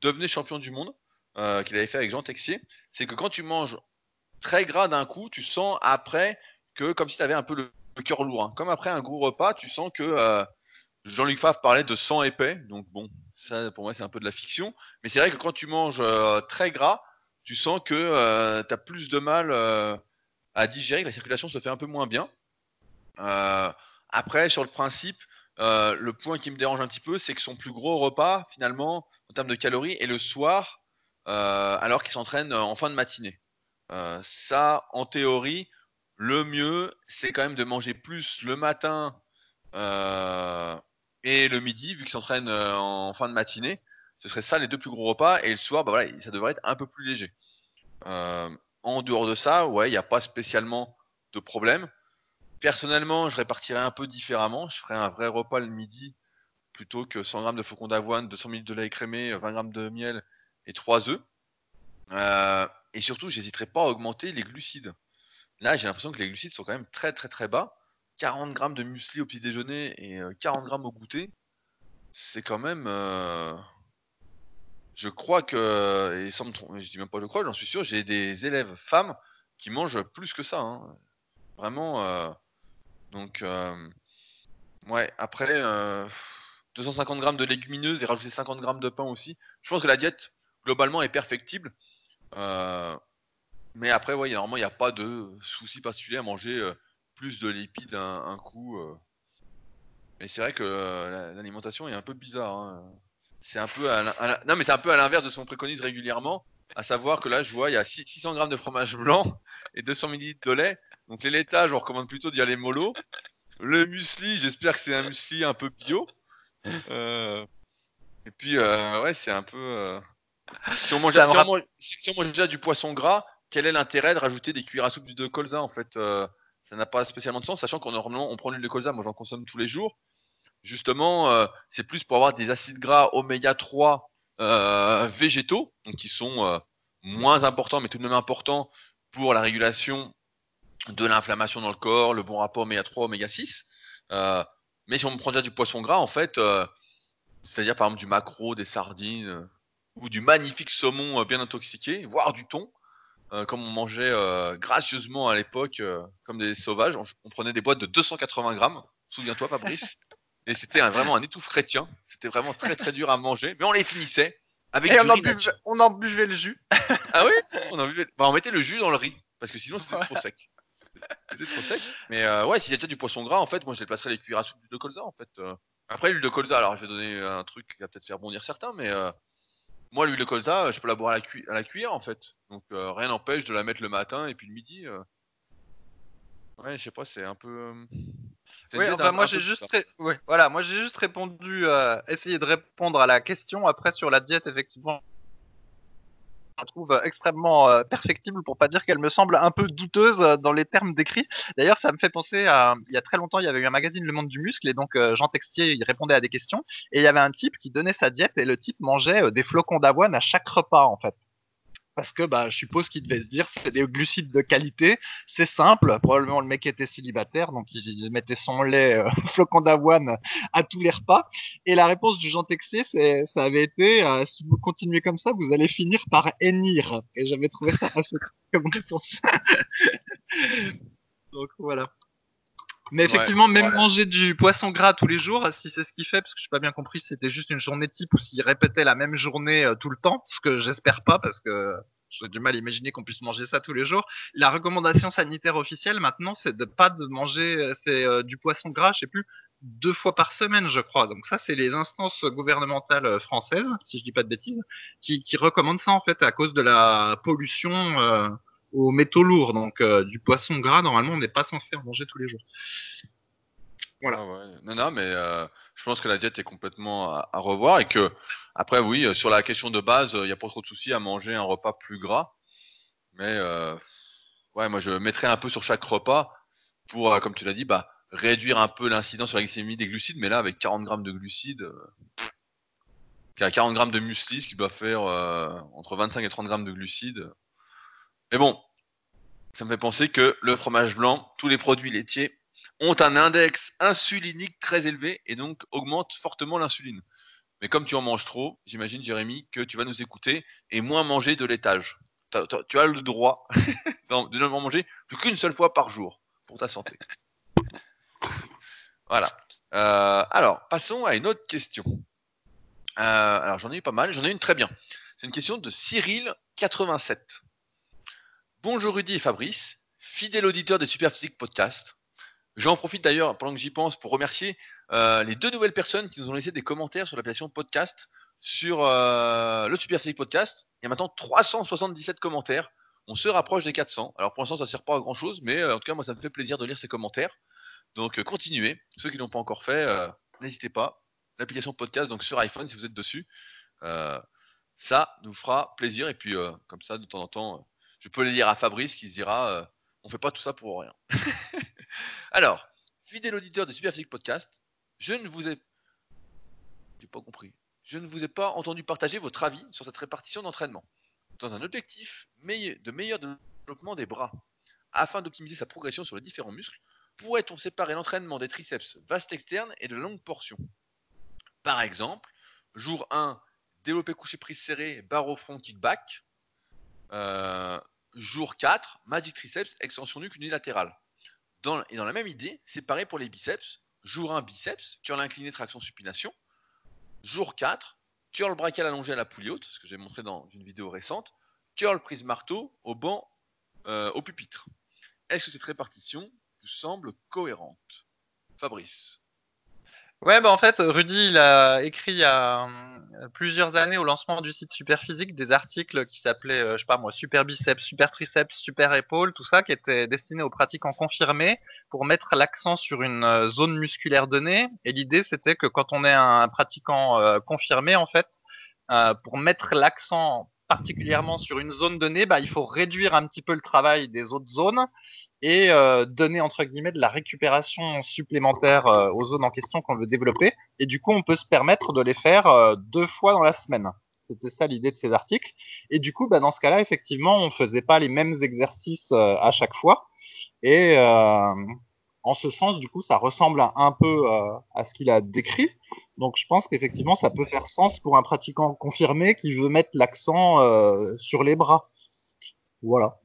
Devenez champion du monde, qu'il avait fait avec Jean Texier, c'est que quand tu manges très gras d'un coup, tu sens après que comme si tu avais un peu le, cœur lourd. Hein. Comme après un gros repas, tu sens que euh, Jean-Luc Favre parlait de sang épais. Donc bon, ça pour moi c'est un peu de la fiction. Mais c'est vrai que quand tu manges euh, très gras, tu sens que euh, tu as plus de mal à digérer, que la circulation se fait un peu moins bien. après, sur le principe, le point qui me dérange un petit peu, c'est que son plus gros repas, finalement, en termes de calories, est le soir, alors qu'il s'entraîne en fin de matinée. Euh, ça, en théorie, le mieux, c'est quand même de manger plus le matin euh, et le midi, vu qu'il s'entraîne euh, en fin de matinée. Ce serait ça les deux plus gros repas. Et le soir, bah voilà, ça devrait être un peu plus léger. en dehors de ça, ouais, il n'y a pas spécialement de problème. Personnellement, je répartirais un peu différemment. Je ferais un vrai repas le midi plutôt que 100 grammes de flocons d'avoine, 200 ml de lait écrémé, 20 grammes de miel et 3 œufs. Et surtout, j'hésiterai pas à augmenter les glucides. Là, j'ai l'impression que les glucides sont quand même très très très bas. 40 grammes de muesli au petit déjeuner et 40 euh, grammes au goûter, c'est quand même. Euh, je crois que, et sans me tromper, je dis même pas je crois, j'en suis sûr, j'ai des élèves femmes qui mangent plus que ça. Hein. Vraiment. Euh, donc, ouais, après, 250 grammes de légumineuses et rajouter 50 grammes de pain aussi. Je pense que la diète, globalement, est perfectible. Euh, mais après, ouais, normalement, il n'y a pas de souci particulier à manger euh, plus de lipides un, coup. Euh. Mais c'est vrai que l'alimentation est un peu bizarre. Hein. C'est un peu à, non, mais c'est un peu à l'inverse de ce qu'on préconise régulièrement. À savoir que là, je vois, il y a 600 grammes de fromage blanc et 200 ml de lait. Donc les laitages, on recommande plutôt d'y aller mollo. Le muesli, j'espère que c'est un muesli un peu bio. Et puis, ouais, c'est un peu. Si on, mange, déjà du poisson gras, quel est l'intérêt de rajouter des cuillères à soupe de colza en fait euh, Ça n'a pas spécialement de sens, sachant qu'on normalement on prend l'huile de colza, moi j'en consomme tous les jours. Justement, euh, c'est plus pour avoir des acides gras oméga 3 euh, végétaux, donc qui sont moins importants, mais tout de même importants pour la régulation de l'inflammation dans le corps, le bon rapport oméga 3, oméga 6. mais si on prend déjà du poisson gras, en fait, c'est-à-dire par exemple du maquereau, des sardines, ou du magnifique saumon euh, bien intoxiqué, voire du thon, euh, comme on mangeait euh, gracieusement à l'époque, comme des sauvages. On, prenait des boîtes de 280 grammes, souviens-toi Fabrice. Et c'était vraiment un étouffe chrétien. C'était vraiment très très dur à manger, mais on les finissait avec Et on, en buvait, on en buvait le jus. ah oui? On, en buvait... Bah, on mettait le jus dans le riz, parce que sinon c'était trop sec. C'était trop sec. Mais ouais, s'il y a du poisson gras, en fait, moi je déplacerais les cuillères à soupe de colza, en fait. Après, l'huile de colza, alors je vais donner un truc qui va peut-être faire bondir certains, mais moi, l'huile de colza, je peux la boire à la, à la cuillère en fait. Donc euh, rien n'empêche de la mettre le matin et puis le midi. Euh. Ouais, je sais pas, c'est un peu. Euh, oui, enfin, moi j'ai juste, voilà, moi j'ai juste répondu, essayer de répondre à la question. Après sur la diète, effectivement, trouve extrêmement euh, perfectible pour pas dire qu'elle me semble un peu douteuse euh, dans les termes décrits. D'ailleurs, ça me fait penser à il y a très longtemps, il y avait eu un magazine Le Monde du Muscle et donc euh, Jean Textier il répondait à des questions et il y avait un type qui donnait sa diète et le type mangeait des flocons d'avoine à chaque repas en fait. Parce que bah, je suppose qu'il devait se dire c'est des glucides de qualité, c'est simple. Probablement le mec était célibataire, donc il, mettait son lait euh, flocon d'avoine à tous les repas. Et la réponse du Jean Texier, ça avait été euh, si vous continuez comme ça, vous allez finir par hennir. Et j'avais trouvé ça assez comme réponse. donc voilà. Mais effectivement, même manger du poisson gras tous les jours, si c'est ce qu'il fait, parce que je n'ai pas bien compris si c'était juste une journée type ou s'il répétait la même journée euh, tout le temps, ce que j'espère pas, parce que j'ai du mal à imaginer qu'on puisse manger ça tous les jours. La recommandation sanitaire officielle maintenant, c'est de pas de manger euh, c'est euh, du poisson gras, je sais plus, deux fois par semaine, je crois. Donc ça, c'est les instances gouvernementales françaises, si je dis pas de bêtises, qui, qui recommandent ça en fait à cause de la pollution aux métaux lourds. Donc euh, du poisson gras, normalement, on n'est pas censé en manger tous les jours. Voilà. Ah non, non, mais euh, je pense que la diète est complètement à, revoir et que, après, oui, euh, sur la question de base, il n'y a pas trop de soucis à manger un repas plus gras. Mais ouais, moi, je mettrais un peu sur chaque repas pour, comme tu l'as dit, bah, réduire un peu l'incidence sur la glycémie des glucides. Mais là, avec 40 grammes de glucides, a 40 grammes de muesli, ce qui doit faire entre 25 et 30 grammes de glucides. Mais bon, ça me fait penser que le fromage blanc, tous les produits laitiers ont un index insulinique très élevé et donc augmentent fortement l'insuline. Mais comme tu en manges trop, j'imagine, Jérémy, que tu vas nous écouter et moins manger de laitage. Tu as le droit de ne manger plus qu'une seule fois par jour pour ta santé. Voilà. Euh, alors, passons à une autre question. Euh, alors, j'en ai eu pas mal. J'en ai une très bien. C'est une question de Cyril87. Bonjour Rudy et Fabrice, fidèle auditeur des Superphysique Podcast. J'en profite d'ailleurs, pendant que j'y pense, pour remercier euh, les deux nouvelles personnes qui nous ont laissé des commentaires sur l'application podcast sur euh, le Superphysique Podcast. Il y a maintenant 377 commentaires. On se rapproche des 400. Alors pour l'instant, ça ne sert pas à grand chose, mais euh, en tout cas, moi, ça me fait plaisir de lire ces commentaires. Donc continuez. Ceux qui n'ont pas encore fait, n'hésitez pas. L'application podcast, donc sur iPhone, si vous êtes dessus, ça nous fera plaisir. Et puis, comme ça, de temps en temps, je peux le dire à Fabrice qui se dira euh, on fait pas tout ça pour rien. Alors, fidèle auditeur de Superphysique Podcast, je ne vous ai. Pas compris. Je ne vous ai pas entendu partager votre avis sur cette répartition d'entraînement. Dans un objectif de meilleur développement des bras, afin d'optimiser sa progression sur les différents muscles, pourrait-on séparer l'entraînement des triceps vaste externe et de longues portions? Par exemple, jour 1, développé couché prise serré, barre au front, kickback. Euh, jour 4, Magic Triceps, extension nuque unilatérale. Et dans la même idée, c'est pareil pour les biceps. Jour 1, biceps, curl incliné, traction supination. Jour 4, curl brachial allongé à la poulie haute, ce que j'ai montré dans une vidéo récente. Curl prise marteau au banc, euh, au pupitre. Est-ce que cette répartition vous semble cohérente? Fabrice Ouais, bah en fait, Rudy, il a écrit il y a euh, plusieurs années au lancement du site Superphysique des articles qui s'appelaient, euh, je sais pas moi, Super Biceps, Super Triceps, Super Épaule, tout ça, qui étaient destinés aux pratiquants confirmés pour mettre l'accent sur une euh, zone musculaire donnée. Et l'idée, c'était que quand on est un pratiquant confirmé, en fait, pour mettre l'accent particulièrement sur une zone donnée, bah, il faut réduire un petit peu le travail des autres zones et euh, donner entre guillemets de la récupération supplémentaire euh, aux zones en question qu'on veut développer. Et du coup, on peut se permettre de les faire euh, deux fois dans la semaine. C'était ça l'idée de ces articles. Et du coup, bah, dans ce cas-là, effectivement, on faisait pas les mêmes exercices à chaque fois. Et en ce sens, du coup, ça ressemble un peu à ce qu'il a décrit. Donc je pense qu'effectivement, ça peut faire sens pour un pratiquant confirmé qui veut mettre l'accent euh, sur les bras. Voilà.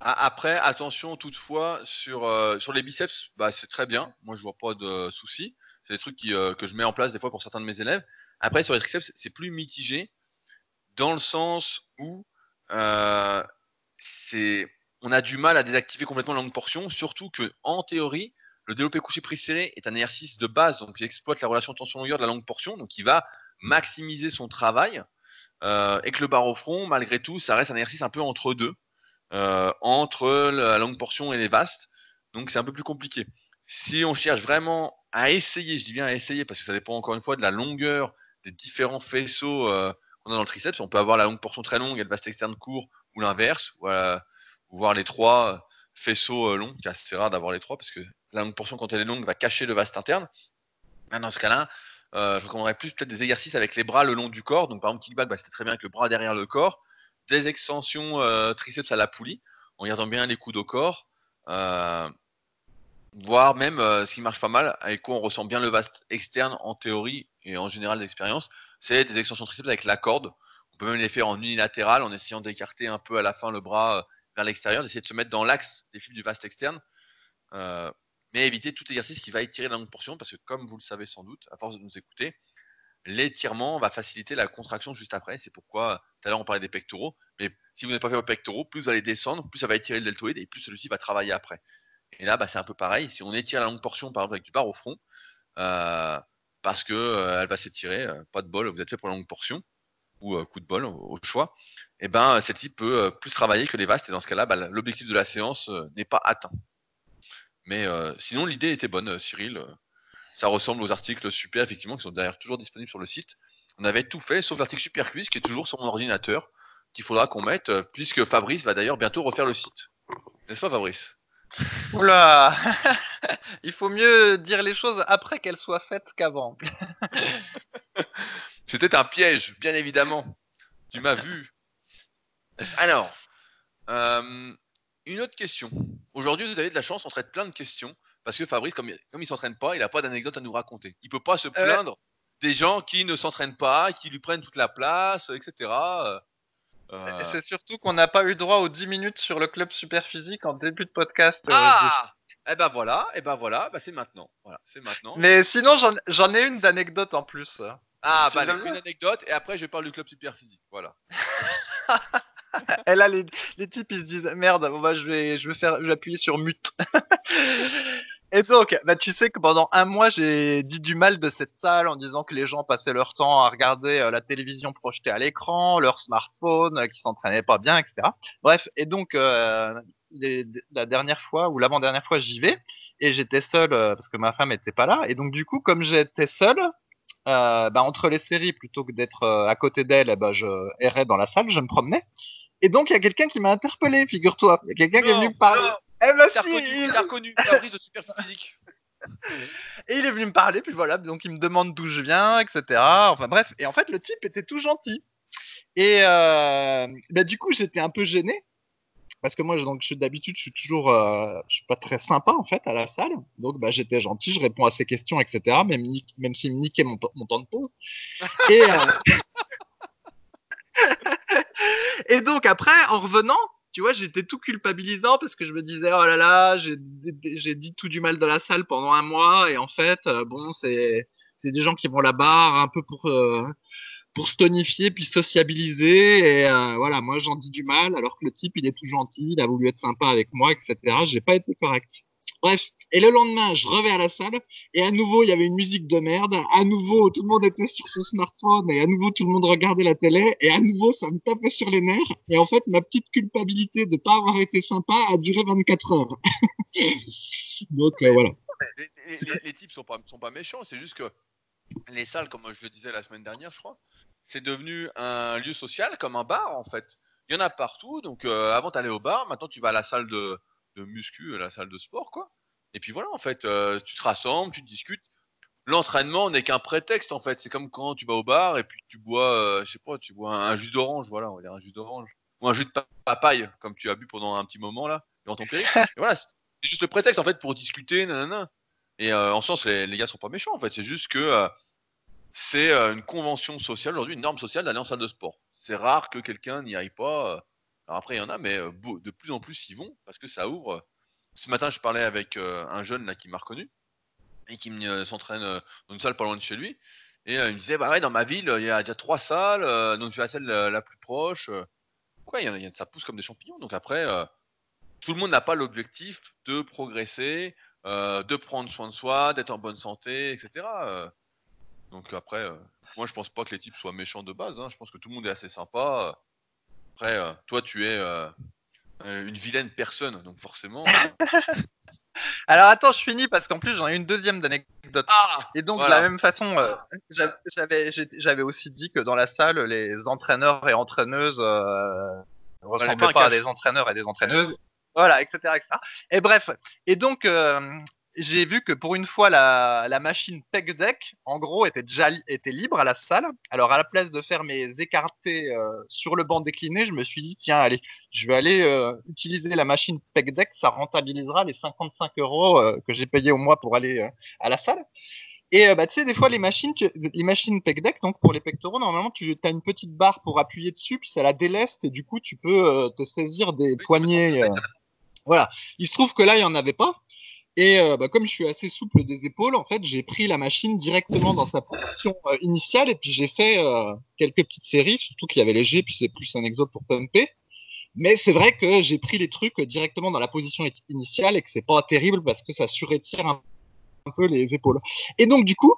Après, attention toutefois sur, euh, sur les biceps, bah, c'est très bien. Moi, je vois pas de soucis. C'est des trucs euh, que je mets en place des fois pour certains de mes élèves. Après, sur les triceps, c'est plus mitigé dans le sens où c'est on a du mal à désactiver complètement la longue portion, surtout que en théorie, le développé couché prise serré est un exercice de base, donc il exploite la relation tension-longueur de la longue portion, donc il va maximiser son travail. Euh, et que le bar au front, malgré tout, ça reste un exercice un peu entre deux, euh, entre la longue portion et les vastes. Donc c'est un peu plus compliqué. Si on cherche vraiment à essayer, je dis bien à essayer parce que ça dépend encore une fois de la longueur des différents faisceaux euh, qu'on a dans le triceps. On peut avoir la longue portion très longue et le vaste externe court ou l'inverse, voir les trois faisceaux longs. C'est assez rare d'avoir les trois parce que la longue portion, quand elle est longue, va cacher le vaste interne. dans ce cas-là, euh, je recommanderais plus peut-être des exercices avec les bras le long du corps. Donc, par exemple, kickback, bah, c'était très bien avec le bras derrière le corps. des extensions euh, triceps à la poulie, en gardant bien les coudes au corps, euh, voire même euh, qui marche pas mal, avec quoi on ressent bien le vaste externe en théorie et en général d'expérience, c'est des extensions triceps avec la corde. On peut même les faire en unilatéral en essayant d'écarter un peu à la fin le bras euh, vers l'extérieur, d'essayer de se mettre dans l'axe des fils du vaste externe. Euh, mais éviter tout exercice qui va étirer la longue portion parce que comme vous le savez sans doute, à force de nous écouter, l'étirement va faciliter la contraction juste après. C'est pourquoi tout à l'heure on parlait des pectoraux. Mais si vous n'avez pas fait vos pectoraux, plus vous allez descendre, plus ça va étirer le deltoïde et plus celui-ci va travailler après. Et là, bah, c'est un peu pareil. Si on étire la longue portion, par exemple avec du bar au front, euh, parce que euh, va s'étirer, euh, pas de bol, vous êtes fait pour la longue portion ou euh, coup de bol au, au choix. Et ben cette type peut euh, plus travailler que les vastes et dans ce cas-là, bah, l'objectif de la séance euh, n'est pas atteint. Mais sinon, l'idée était bonne, Cyril. ça ressemble aux articles super, effectivement, qui sont d'ailleurs toujours disponibles sur le site. On avait tout fait, sauf l'article Super Quiz, qui est toujours sur mon ordinateur, qu'il faudra qu'on mette, puisque Fabrice va d'ailleurs bientôt refaire le site. N'est-ce pas, Fabrice? Oula Il faut mieux dire les choses après qu'elles soient faites qu'avant. C'était un piège, bien évidemment. Tu m'as vu. Alors, euh, une autre question. Aujourd'hui, vous avez de la chance, on traite plein de questions, parce que Fabrice, comme, comme il s'entraîne pas, il n'a pas d'anecdote à nous raconter. Il peut pas se plaindre des gens qui ne s'entraînent pas, qui lui prennent toute la place, etc. Euh, Et C'est surtout qu'on n'a pas eu droit aux 10 minutes sur le club super physique en début de podcast. euh, Ah Eh ben voilà, eh ben voilà, bah c'est maintenant. Voilà, c'est maintenant. Mais sinon, j'en- j'en ai une d'anecdote en plus. Ah bah une anecdote et après je parle du club super physique. Voilà. Et là, les, les types, ils se disent merde, bon, bah, je vais, je vais faire, je vais appuyer sur mute. Et donc, bah, tu sais que pendant un mois, j'ai dit du mal de cette salle en disant que les gens passaient leur temps à regarder euh, la télévision projetée à l'écran, leur smartphone, euh, qui s'entraînaient pas bien, etc. Bref, et donc, euh, les- la dernière fois ou l'avant-dernière fois, j'y vais et j'étais seul euh, parce que ma femme était pas là. Et donc, du coup, comme j'étais seul, euh, bah, entre les séries, plutôt que d'être euh, à côté d'elle, eh ben, je errais dans la salle, je me promenais. Et donc, il y a quelqu'un qui m'a interpellé, figure-toi. Il y a quelqu'un qui est Non, venu me parler. non, Eh ben, T'as si, reconnu, il- reconnu, Fabrice de super physique. Et il est venu me parler, puis voilà, donc il me demande d'où je viens, etc. Enfin bref, et en fait, le type était tout gentil. Et euh, bah, du coup, j'étais un peu gêné. Parce que moi, je- donc, je d'habitude, je suis toujours, euh, je suis pas très sympa en fait à la salle. Donc, bah, j'étais gentil, je réponds à ses questions, etc. Même, même s'il me niquait mon, mon temps de pause. Et, euh, et donc après, en revenant, tu vois, j'étais tout culpabilisant parce que je me disais, oh là là, j'ai j'ai dit tout du mal de la salle pendant un mois et en fait, euh, bon, c'est c'est des gens qui vont là-bas un peu pour euh, pour se tonifier puis sociabiliser et euh, voilà, moi j'en dis du mal alors que le type il est tout gentil, il a voulu être sympa avec moi, etc. J'ai pas été correct. Bref, et le lendemain, je revais à la salle et à nouveau il y avait une musique de merde, à nouveau tout le monde était sur son smartphone et à nouveau tout le monde regardait la télé et à nouveau ça me tapait sur les nerfs et en fait ma petite culpabilité de pas avoir été sympa a duré 24 heures. Donc euh, voilà. Les, les- types sont pas, sont pas méchants, c'est juste que les salles, comme je le disais la semaine dernière, je crois, c'est devenu un lieu social comme un bar en fait. Il y en a partout, donc euh, avant t'allais au bar, maintenant tu vas à la salle de, de muscu, à la salle de sport, quoi. Et puis voilà, en fait, euh, tu te rassembles, tu discutes. L'entraînement n'est qu'un prétexte en fait. C'est comme quand tu vas au bar et puis tu bois, euh, je sais pas, tu bois un, un jus d'orange, voilà, on va dire un jus d'orange ou un jus de pa- papaye, comme tu as bu pendant un petit moment là, dans ton périple. Et voilà, c'est juste le prétexte en fait pour discuter, nanana. Et euh, en sens, les, les gars sont pas méchants en fait. C'est juste que euh, c'est euh, une convention sociale aujourd'hui, une norme sociale d'aller en salle de sport. C'est rare que quelqu'un n'y aille pas. euh. Alors après, il y en a, mais de plus en plus y vont parce que ça ouvre. Ce matin, je parlais avec un jeune là qui m'a reconnu et qui s'entraîne dans une salle pas loin de chez lui. Et il me disait, bah ouais, dans ma ville, il y a déjà trois salles, donc je vais à celle la plus proche. Quoi, il y en a, ça pousse comme des champignons. Donc après, tout le monde n'a pas l'objectif de progresser, euh, de prendre soin de soi, d'être en bonne santé, etc. euh. Donc après, euh, moi je pense pas que les types soient méchants de base. hein. Je pense que tout le monde est assez sympa. Après, toi tu es une vilaine personne, donc forcément. Alors attends, je finis parce qu'en plus j'en ai une deuxième d'anecdote. Ah Et donc Voilà. de la même façon, euh, j'av- j'avais aussi dit que dans la salle, les entraîneurs et entraîneuses euh, ressemblaient pas pas à des entraîneurs et des entraîneuses. Voilà, etc., etc. Et bref, et donc euh, j'ai vu que pour une fois, la, la machine Tech Deck, en gros, était déjà était libre à la salle. Alors, à la place de faire mes écartés euh, sur le banc décliné, je me suis dit, tiens, allez, je vais aller euh, utiliser la machine Tech Deck, ça rentabilisera les 55 euros que j'ai payé au mois pour aller à la salle. Et bah, tu sais, des fois, les machines, les machines Pec Deck, donc pour les pectoraux, normalement, tu as une petite barre pour appuyer dessus, puis ça la déleste, et du coup, tu peux te saisir des poignets. Voilà. Il se trouve que là, il n'y en avait pas. Et euh, bah, comme je suis assez souple des épaules, en fait, j'ai pris la machine directement dans sa position euh, initiale et puis j'ai fait euh, quelques petites séries, surtout qu'il y avait léger, puis c'est plus un exo pour pumper. Mais c'est vrai que j'ai pris les trucs directement dans la position initiale et que c'est pas terrible parce que ça surétire un, peu les épaules. Et donc du coup,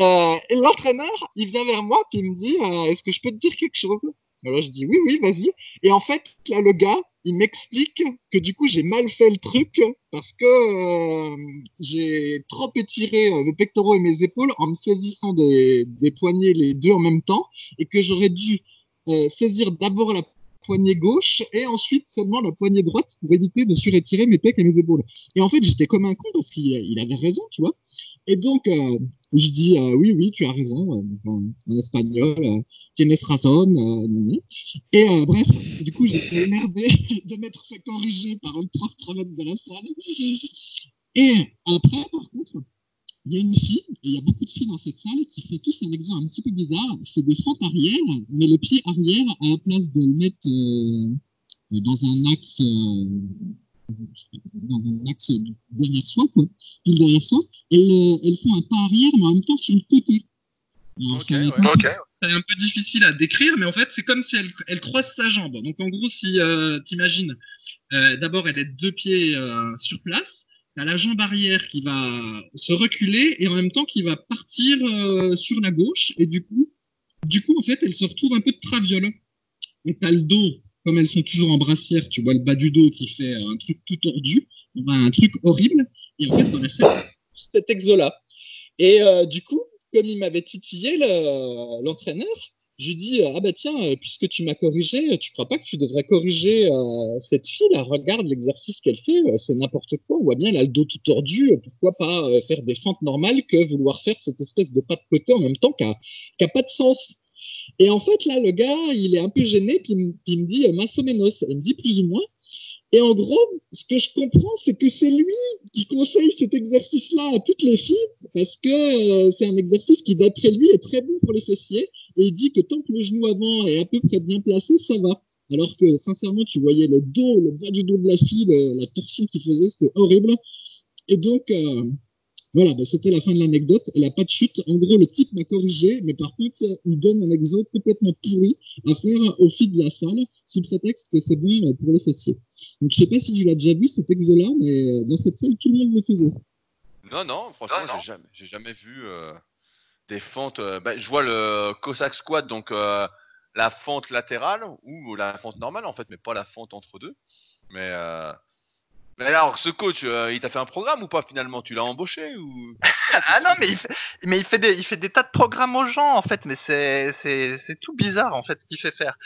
l'entraîneur, il vient vers moi puis il me dit, est-ce que je peux te dire quelque chose? Alors je dis oui, oui, vas-y. Et en fait, là, le gars, il m'explique que du coup j'ai mal fait le truc parce que euh, j'ai trop étiré euh, le pectoraux et mes épaules en me saisissant des, des, poignets les deux en même temps et que j'aurais dû euh, saisir d'abord la poignée gauche et ensuite seulement la poignée droite pour éviter de surétirer mes pecs et mes épaules. Et en fait j'étais comme un con parce qu'il il avait raison, tu vois. Et donc je dis euh, oui, oui, tu as raison, euh, en, espagnol, euh, tienes razón. Et bref, du coup, j'étais énervé de m'être fait corriger par un prof crevette de la salle. Et après, par contre, il y a une fille, et il y a beaucoup de filles dans cette salle, qui fait tous un exemple un petit peu bizarre. C'est des fentes arrière, mais le pied arrière, à la place de le mettre dans un axe dans un axe derrière soi, quoi, pile derrière soi, elles, euh, elles font un pas arrière, mais en même temps sur le côté. C'est un peu difficile à décrire, mais en fait, c'est comme si elle, elle croise sa jambe. Donc, en gros, si euh, tu imagines, euh, d'abord, elle est deux pieds euh, sur place, tu as la jambe arrière qui va se reculer et en même temps qui va partir euh, sur la gauche. Et du coup, du coup, en fait, elle se retrouve un peu de traviole. Et tu as le dos comme elles sont toujours en brassière, tu vois le bas du dos qui fait un truc tout tordu, un truc horrible. Et en fait, dans la scène, cet exo-là. Et euh, du coup, comme il m'avait titillé l'entraîneur, je lui dis ah bah tiens, puisque tu m'as corrigé, tu crois pas que tu devrais corriger euh, cette fille là Regarde l'exercice qu'elle fait, euh, c'est n'importe quoi. On voit bien, elle a le dos tout tordu. Pourquoi pas euh, faire des fentes normales que vouloir faire cette espèce de pas de côté en même temps qui n'a pas de sens. Et en fait, là, le gars, il est un peu gêné, puis, il me dit más o menos, il me dit plus ou moins. Et en gros, ce que je comprends, c'est que c'est lui qui conseille cet exercice-là à toutes les filles, parce que euh, c'est un exercice qui, d'après lui, est très bon pour les fessiers. Et il dit que tant que le genou avant est à peu près bien placé, ça va. Alors que, sincèrement, tu voyais le dos, le bas du dos de la fille, la torsion qu'il faisait, c'était horrible. Et donc, euh, voilà, ben c'était la fin de l'anecdote. Elle n'a pas de chute. En gros, le type m'a corrigé, mais par contre, il donne un exo complètement pourri à faire au fil de la salle, sous prétexte que c'est bon pour les fessiers. Donc, je sais pas si tu l'as déjà vu, cet exo-là, mais dans cette salle, tout le monde le faisait. Non, non, franchement, j'ai jamais, j'ai jamais vu euh, des fentes. Euh, ben, je vois le Cossack Squat, donc euh, la fente latérale ou la fente normale, en fait, mais pas la fente entre deux. Mais mais alors, ce coach, euh, il t'a fait un programme ou pas finalement? Tu l'as embauché ou Ah non, mais il, fait, des, tas de programmes aux gens en fait, mais c'est, tout bizarre en fait ce qu'il fait faire.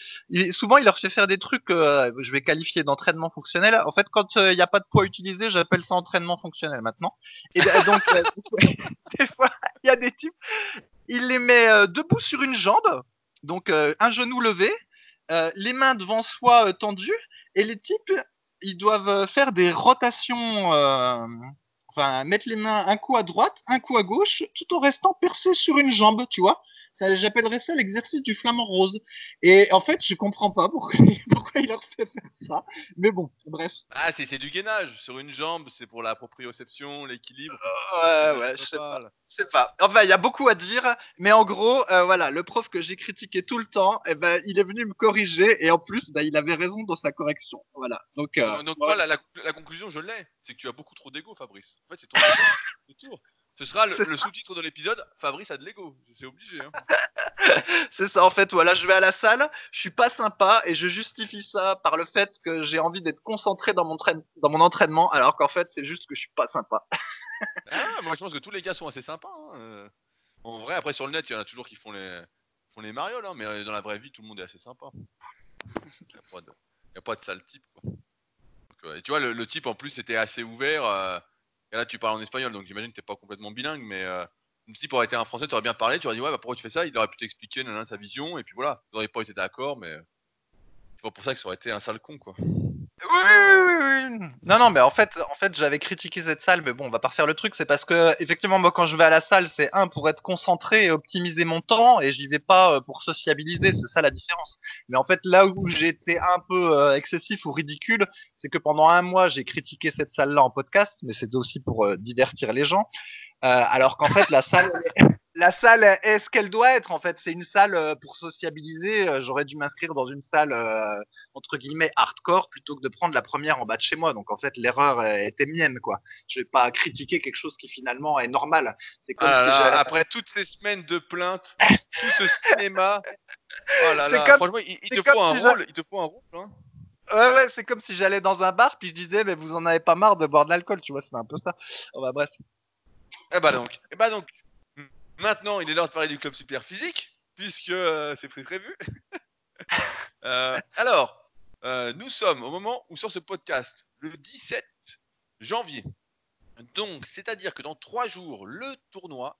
Souvent, il leur fait faire des trucs, euh, je vais qualifier d'entraînement fonctionnel. En fait, quand euh, il n'y a pas de poids utilisé, j'appelle ça entraînement fonctionnel maintenant. Et donc, des fois, il y a des types, il les met debout sur une jambe, donc un genou levé, les mains devant soi tendues, et les types ils doivent euh, faire des rotations, euh, enfin mettre les mains un coup à droite, un coup à gauche, tout en restant percé sur une jambe, tu vois. J'appellerais ça l'exercice du flamant rose. Et en fait, je comprends pas pourquoi, pourquoi il leur fait faire ça. Mais bon, bref. Ah, c'est du gainage. Sur une jambe, c'est pour la proprioception, l'équilibre. ouais, ouais, je sais pas. Je sais pas. Enfin, il y a beaucoup à dire. Mais en gros, euh, voilà, le prof que j'ai critiqué tout le temps, eh ben, il est venu me corriger. Et en plus, ben, il avait raison dans sa correction. Voilà. Donc, euh, Donc, voilà. la, la, conclusion, je l'ai. C'est que tu as beaucoup trop d'ego, Fabrice. En fait, c'est ton tour. Ce sera le, sous-titre de l'épisode Fabrice a de l'ego. C'est obligé. Hein. c'est ça, en fait. Voilà, je vais à la salle, je suis pas sympa et je justifie ça par le fait que j'ai envie d'être concentré dans mon, dans mon entraînement, alors qu'en fait, c'est juste que je suis pas sympa. ah, moi, je pense que tous les gars sont assez sympas. Hein. En vrai, après, sur le net, il y en a toujours qui font les, font les marioles, hein, mais euh, dans la vraie vie, tout le monde est assez sympa. Il n'y a, a, pas de sale type. Quoi. Euh, tu vois, le, type en plus était assez ouvert. Euh, Et là, tu parles en espagnol, donc j'imagine que tu n'es pas complètement bilingue, mais euh, si pour été un français, tu aurais bien parlé, tu aurais dit, ouais, bah, pourquoi tu fais ça? Il aurait pu t'expliquer sa vision, et puis voilà, vous n'auriez pas été d'accord, mais c'est pas pour ça que ça aurait été un sale con, quoi. Oui, oui, oui. Non, non, mais en fait, en fait, j'avais critiqué cette salle, mais bon, on va pas refaire le truc. C'est parce que, effectivement, moi, quand je vais à la salle, c'est un pour être concentré et optimiser mon temps, et j'y vais pas euh, pour sociabiliser. C'est ça la différence. Mais en fait, là où j'étais un peu euh, excessif ou ridicule, c'est que pendant un mois, j'ai critiqué cette salle-là en podcast, mais c'était aussi pour euh, divertir les gens. Alors qu'en fait, la salle, la salle est ce qu'elle doit être. En fait, c'est une salle euh, pour sociabiliser. Euh, J'aurais dû m'inscrire dans une salle euh, entre guillemets hardcore plutôt que de prendre la première en bas de chez moi. Donc en fait, l'erreur était mienne, quoi. Je vais pas critiquer quelque chose qui finalement est normal. C'est comme Ah si là, après toutes ces semaines de plaintes, tout ce cinéma, oh là C'est là, comme- franchement, il, te comme si rôle, il te faut un rôle, hein. Ouais, ouais, c'est comme si j'allais dans un bar puis je disais, mais vous en avez pas marre de boire de l'alcool, tu vois, c'est un peu ça. Oh, bah, bref. Eh bah donc, eh bah donc, maintenant il est l'heure de parler du club super physique, puisque euh, c'est pré- prévu. Euh, alors, euh, nous sommes au moment où sort ce podcast, le 17 janvier. Donc, c'est-à-dire que dans trois jours, le tournoi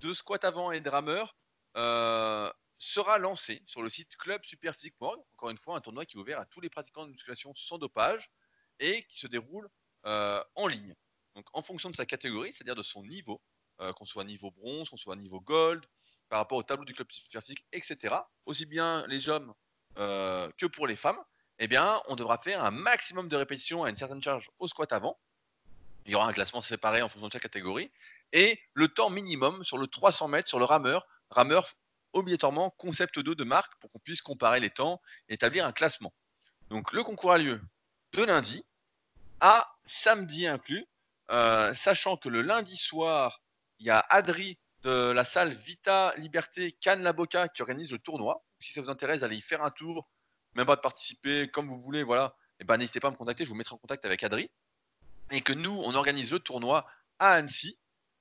de squat avant et de rameur euh, sera lancé sur le site clubsuperphysique.org. Encore une fois, un tournoi qui est ouvert à tous les pratiquants de musculation sans dopage et qui se déroule en ligne. Donc, en fonction de sa catégorie, c'est-à-dire de son niveau, euh, qu'on soit niveau bronze, qu'on soit niveau gold, par rapport au tableau du club superphysique, etc. Aussi bien les hommes euh, que pour les femmes, eh bien, on devra faire un maximum de répétitions à une certaine charge au squat avant. Il y aura un classement séparé en fonction de chaque catégorie. Et le temps minimum sur le 300 mètres sur le rameur. Rameur, obligatoirement, concept 2 de marque pour qu'on puisse comparer les temps et établir un classement. Donc, le concours a lieu de lundi à samedi inclus, euh, sachant que le lundi soir, il y a Adri de la salle Vita Liberté Cannes La Boca qui organise le tournoi. Si ça vous intéresse, allez y faire un tour, même pas de participer, comme vous voulez, voilà. Et ben n'hésitez pas à me contacter, je vous mettrai en contact avec Adri. Et que nous, on organise le tournoi à Annecy.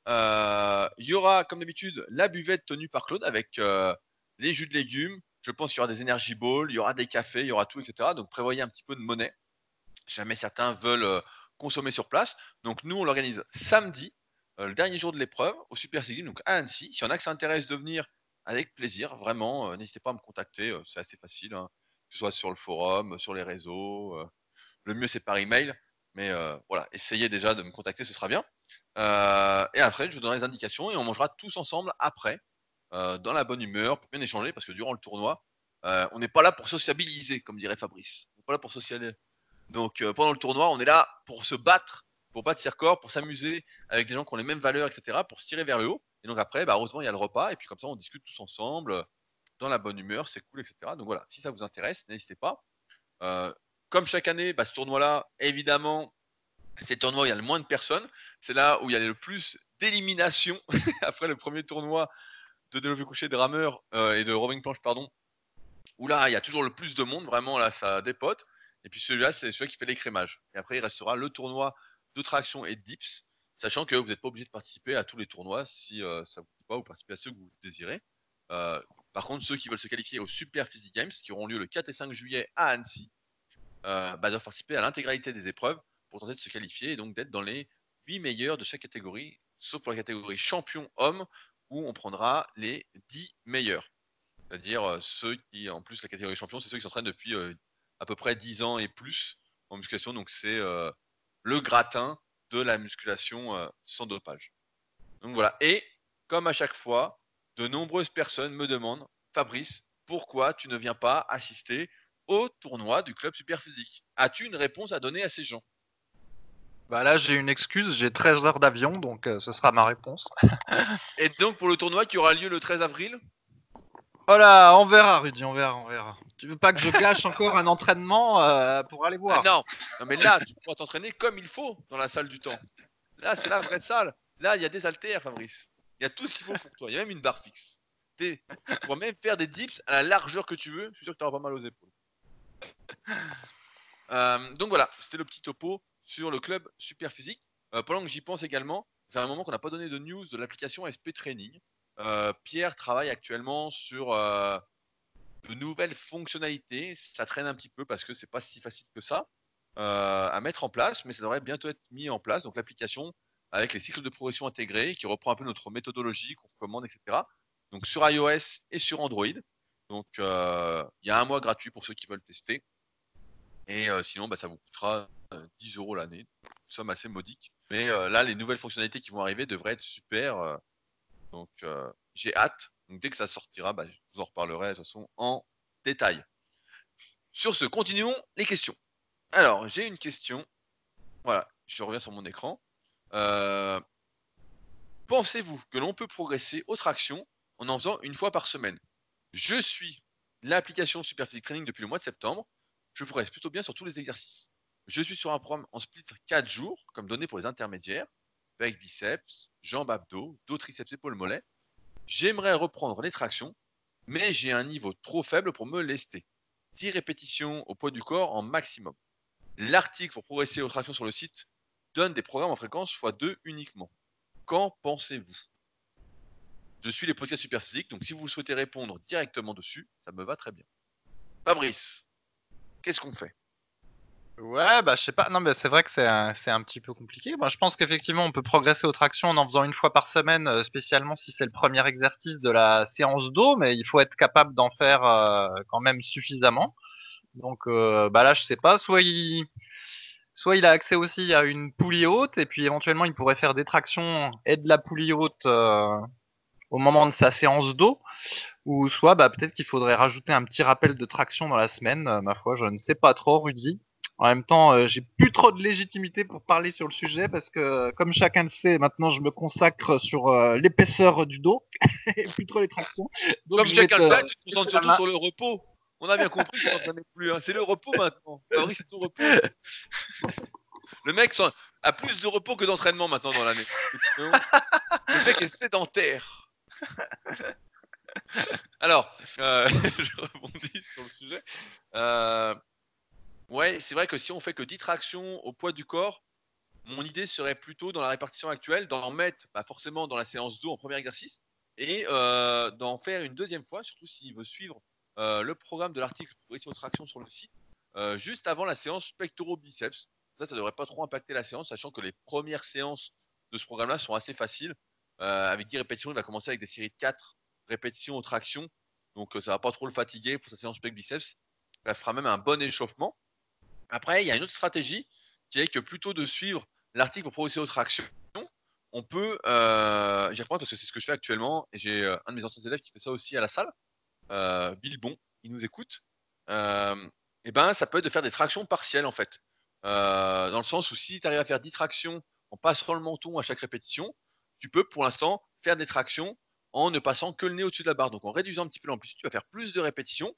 Euh, Il y aura, comme d'habitude, la buvette tenue par Claude avec euh, les jus de légumes. Je pense qu'il y aura des energy balls, il y aura des cafés, il y aura tout, etc. Donc prévoyez un petit peu de monnaie. Jamais certains veulent euh, consommer sur place. Donc nous, on l'organise samedi, euh, le dernier jour de l'épreuve, au Super City, donc à Annecy. S'il y en a qui s'intéressent de venir, avec plaisir, vraiment, euh, n'hésitez pas à me contacter, euh, c'est assez facile, hein, que ce soit sur le forum, sur les réseaux. le mieux, c'est par email. Mais voilà, essayez déjà de me contacter, ce sera bien. Et après, je vous donnerai les indications et on mangera tous ensemble après, dans la bonne humeur, pour bien échanger, parce que durant le tournoi, on n'est pas là pour sociabiliser, comme dirait Fabrice. On n'est pas là pour socialiser. Donc pendant le tournoi, on est là pour se battre, pour battre ses records, pour s'amuser avec des gens qui ont les mêmes valeurs, etc., pour se tirer vers le haut. Et donc après, bah, heureusement, il y a le repas, et puis comme ça, on discute tous ensemble, dans la bonne humeur, c'est cool, etc. Donc voilà, si ça vous intéresse, n'hésitez pas. Euh, comme chaque année, bah, ce tournoi-là, évidemment, c'est le tournoi où il y a le moins de personnes. C'est là où il y a le plus d'éliminations après le premier tournoi de développé couché de rameur euh, et de rowing planche, pardon. Où là, il y a toujours le plus de monde, vraiment, là, ça dépote. Et puis celui-là, c'est celui qui fait l'écrémage. Et après, il restera le tournoi de traction et de dips, sachant que vous n'êtes pas obligé de participer à tous les tournois si euh, ça vous dit pas ou participer à ceux que vous désirez. Euh, par contre, ceux qui veulent se qualifier au Super Physique Games, qui auront lieu le 4 et 5 juillet à Annecy, euh, bah, doivent participer à l'intégralité des épreuves pour tenter de se qualifier et donc d'être dans les 8 meilleurs de chaque catégorie, sauf pour la catégorie champion homme, où on prendra les 10 meilleurs. C'est-à-dire ceux qui, en plus, la catégorie champion, c'est ceux qui s'entraînent depuis à peu près 10 ans et plus en musculation. Donc c'est le gratin de la musculation euh, sans dopage. Donc voilà. Et comme à chaque fois, de nombreuses personnes me demandent, Fabrice, pourquoi tu ne viens pas assister au tournoi du club super physique As-tu une réponse à donner à ces gens? Bah là, j'ai une excuse, j'ai 13 heures d'avion, donc euh, ce sera ma réponse. Et donc pour le tournoi qui aura lieu le 13 avril? Oh là, on verra, Rudy, on verra, on verra. Tu veux pas que je gâche encore un entraînement euh, pour aller Ah voir? non, non, mais là, tu pourras t'entraîner comme il faut dans la salle du temps. Là, c'est la vraie salle. Là, il y a des haltères, Fabrice. Il y a tout ce qu'il faut pour toi. Il y a même une barre fixe. T'es- Tu pourras même faire des dips à la largeur que tu veux. Je suis sûr que tu auras pas mal aux épaules. Euh, donc voilà, c'était le petit topo sur le club Super Physique. Euh, pendant que j'y pense également, c'est un moment qu'on n'a pas donné de news de l'application SP Training. Euh, Pierre travaille actuellement sur de nouvelles fonctionnalités. Ça traîne un petit peu parce que c'est pas si facile que ça euh, à mettre en place, mais ça devrait bientôt être mis en place. Donc l'application avec les cycles de progression intégrés, qui reprend un peu notre méthodologie qu'on recommande, etc. Donc sur iOS et sur Android. Donc il y a un mois gratuit pour ceux qui veulent tester. Et sinon, bah, ça vous coûtera 10 euros l'année, somme assez modique. Mais là, les nouvelles fonctionnalités qui vont arriver devraient être super. donc j'ai hâte. Dès que ça sortira, bah, je vous en reparlerai de en détail. Sur ce, continuons les questions. Alors, j'ai une question. Voilà, je reviens sur mon écran. Euh, pensez-vous que l'on peut progresser aux tractions en en faisant une fois par semaine? Je suis l'application Superphysique Training depuis le mois de septembre. Je progresse plutôt bien sur tous les exercices. Je suis sur un programme en split 4 jours, comme donné pour les intermédiaires, avec biceps, jambes abdos, dos triceps, épaules mollets. J'aimerais reprendre les tractions, mais j'ai un niveau trop faible pour me lester. 10 répétitions au poids du corps en maximum. L'article pour progresser aux tractions sur le site donne des programmes en fréquence x2 uniquement. Qu'en pensez-vous? Je suis les podcasts Superphysique, donc si vous souhaitez répondre directement dessus, ça me va très bien. Fabrice, qu'est-ce qu'on fait? Ouais, bah je sais pas. Non, mais c'est vrai que c'est un, un petit peu compliqué. Moi, je pense qu'effectivement, on peut progresser aux tractions en en faisant une fois par semaine, euh, spécialement si c'est le premier exercice de la séance d'eau, mais il faut être capable d'en faire euh, quand même suffisamment. Donc, euh, bah là, je sais pas. Soit il, soit il a accès aussi à une poulie haute, et puis éventuellement, il pourrait faire des tractions et de la poulie haute au moment de sa séance d'eau. Ou soit, bah, peut-être qu'il faudrait rajouter un petit rappel de traction dans la semaine. ma foi, je ne sais pas trop, Rudy. En même temps, euh, j'ai plus trop de légitimité pour parler sur le sujet parce que, comme chacun le sait, maintenant je me consacre sur euh, l'épaisseur du dos et plus trop les tractions. comme chacun le fait, tu te concentres surtout sur le repos. On a bien compris que ça n'est plus. Hein. C'est le repos maintenant. Fabrice, c'est ton repos. Le mec a plus de repos que d'entraînement maintenant dans l'année. Le mec est sédentaire. Alors, euh, je rebondis sur le sujet. Euh, Ouais, c'est vrai que si on fait que 10 tractions au poids du corps, mon idée serait plutôt dans la répartition actuelle d'en mettre bah, forcément dans la séance d'eau en premier exercice et euh, d'en faire une deuxième fois, surtout s'il veut suivre euh, le programme de l'article progression aux tractions sur le site, euh, juste avant la séance pectoro-biceps. Ça, ça devrait pas trop impacter la séance, sachant que les premières séances de ce programme-là sont assez faciles. avec 10 répétitions, il va commencer avec des séries de 4 répétitions aux tractions. Donc ça va pas trop le fatiguer pour sa séance pec biceps. Ça fera même un bon échauffement. Après, il y a une autre stratégie qui est que plutôt de suivre l'article pour progresser aux tractions, on peut, euh, j'y reprends parce que c'est ce que je fais actuellement, et j'ai euh, un de mes anciens élèves qui fait ça aussi à la salle, euh, Bill Bon, il nous écoute, euh, et ben ça peut être de faire des tractions partielles en fait. dans le sens où si tu arrives à faire 10 tractions en passant le menton à chaque répétition, tu peux pour l'instant faire des tractions en ne passant que le nez au-dessus de la barre. Donc en réduisant un petit peu l'amplitude, tu vas faire plus de répétitions.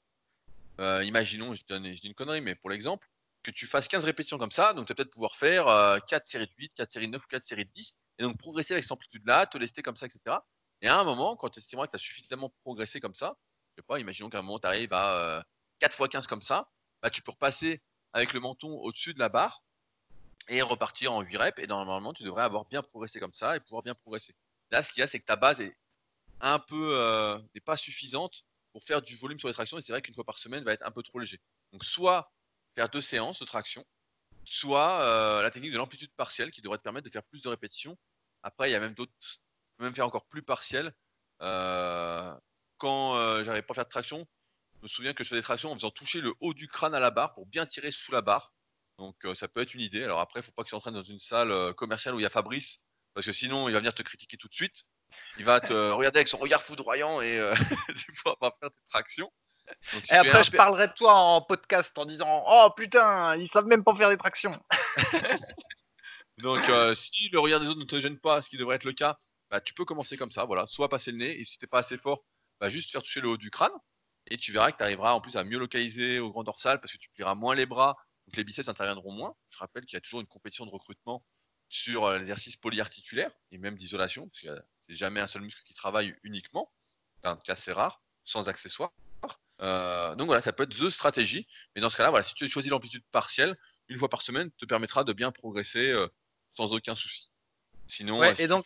imaginons, je dis une connerie, mais pour l'exemple, que tu fasses 15 répétitions comme ça, donc tu vas peut-être pouvoir faire 4 euh, séries de 8, 4 séries de 9 ou 4 séries de 10, et donc progresser avec cette amplitude-là, te lester comme ça, etc. Et à un moment, quand tu estimeras que tu as suffisamment progressé comme ça, je sais pas, imaginons qu'à un moment tu arrives à 4 x 15 comme ça, bah, tu peux repasser avec le menton au-dessus de la barre et repartir en 8 reps, et normalement tu devrais avoir bien progressé comme ça et pouvoir bien progresser. Là, ce qu'il y a, c'est que ta base est un peu, euh, n'est pas suffisante pour faire du volume sur les tractions, et c'est vrai qu'une fois par semaine va être un peu trop léger. Donc soit faire deux séances de traction, soit euh, la technique de l'amplitude partielle qui devrait te permettre de faire plus de répétitions. Après, il y a même d'autres, même faire encore plus partiel. Euh, quand euh, j'arrivais pas à faire de traction, je me souviens que je faisais des tractions en faisant toucher le haut du crâne à la barre pour bien tirer sous la barre. Donc ça peut être une idée. Alors après, il faut pas que tu entraînes dans une salle commerciale où il y a Fabrice, parce que sinon il va venir te critiquer tout de suite. Il va te regarder avec son regard foudroyant et tu pourras pas faire tes tractions. Et après, je parlerai de toi en podcast en disant Oh putain, ils savent même pas faire des tractions. Donc, euh, si le regard des autres ne te gêne pas, ce qui devrait être le cas, bah, tu peux commencer comme ça. Voilà, soit passer le nez, et si t'es pas assez fort, bah, juste faire toucher le haut du crâne. Et tu verras que tu arriveras en plus à mieux localiser au grand dorsal parce que tu plieras moins les bras, donc les biceps interviendront moins. Je rappelle qu'il y a toujours une compétition de recrutement sur euh, l'exercice polyarticulaire et même d'isolation, parce que c'est jamais un seul muscle qui travaille uniquement. Dans un cas, c'est rare, sans accessoires. Euh, donc voilà, ça peut être the stratégie. Mais dans ce cas-là, voilà, si tu choisis l'amplitude partielle, une fois par semaine, te permettra de bien progresser euh, sans aucun souci. Sinon, ouais, euh, et donc,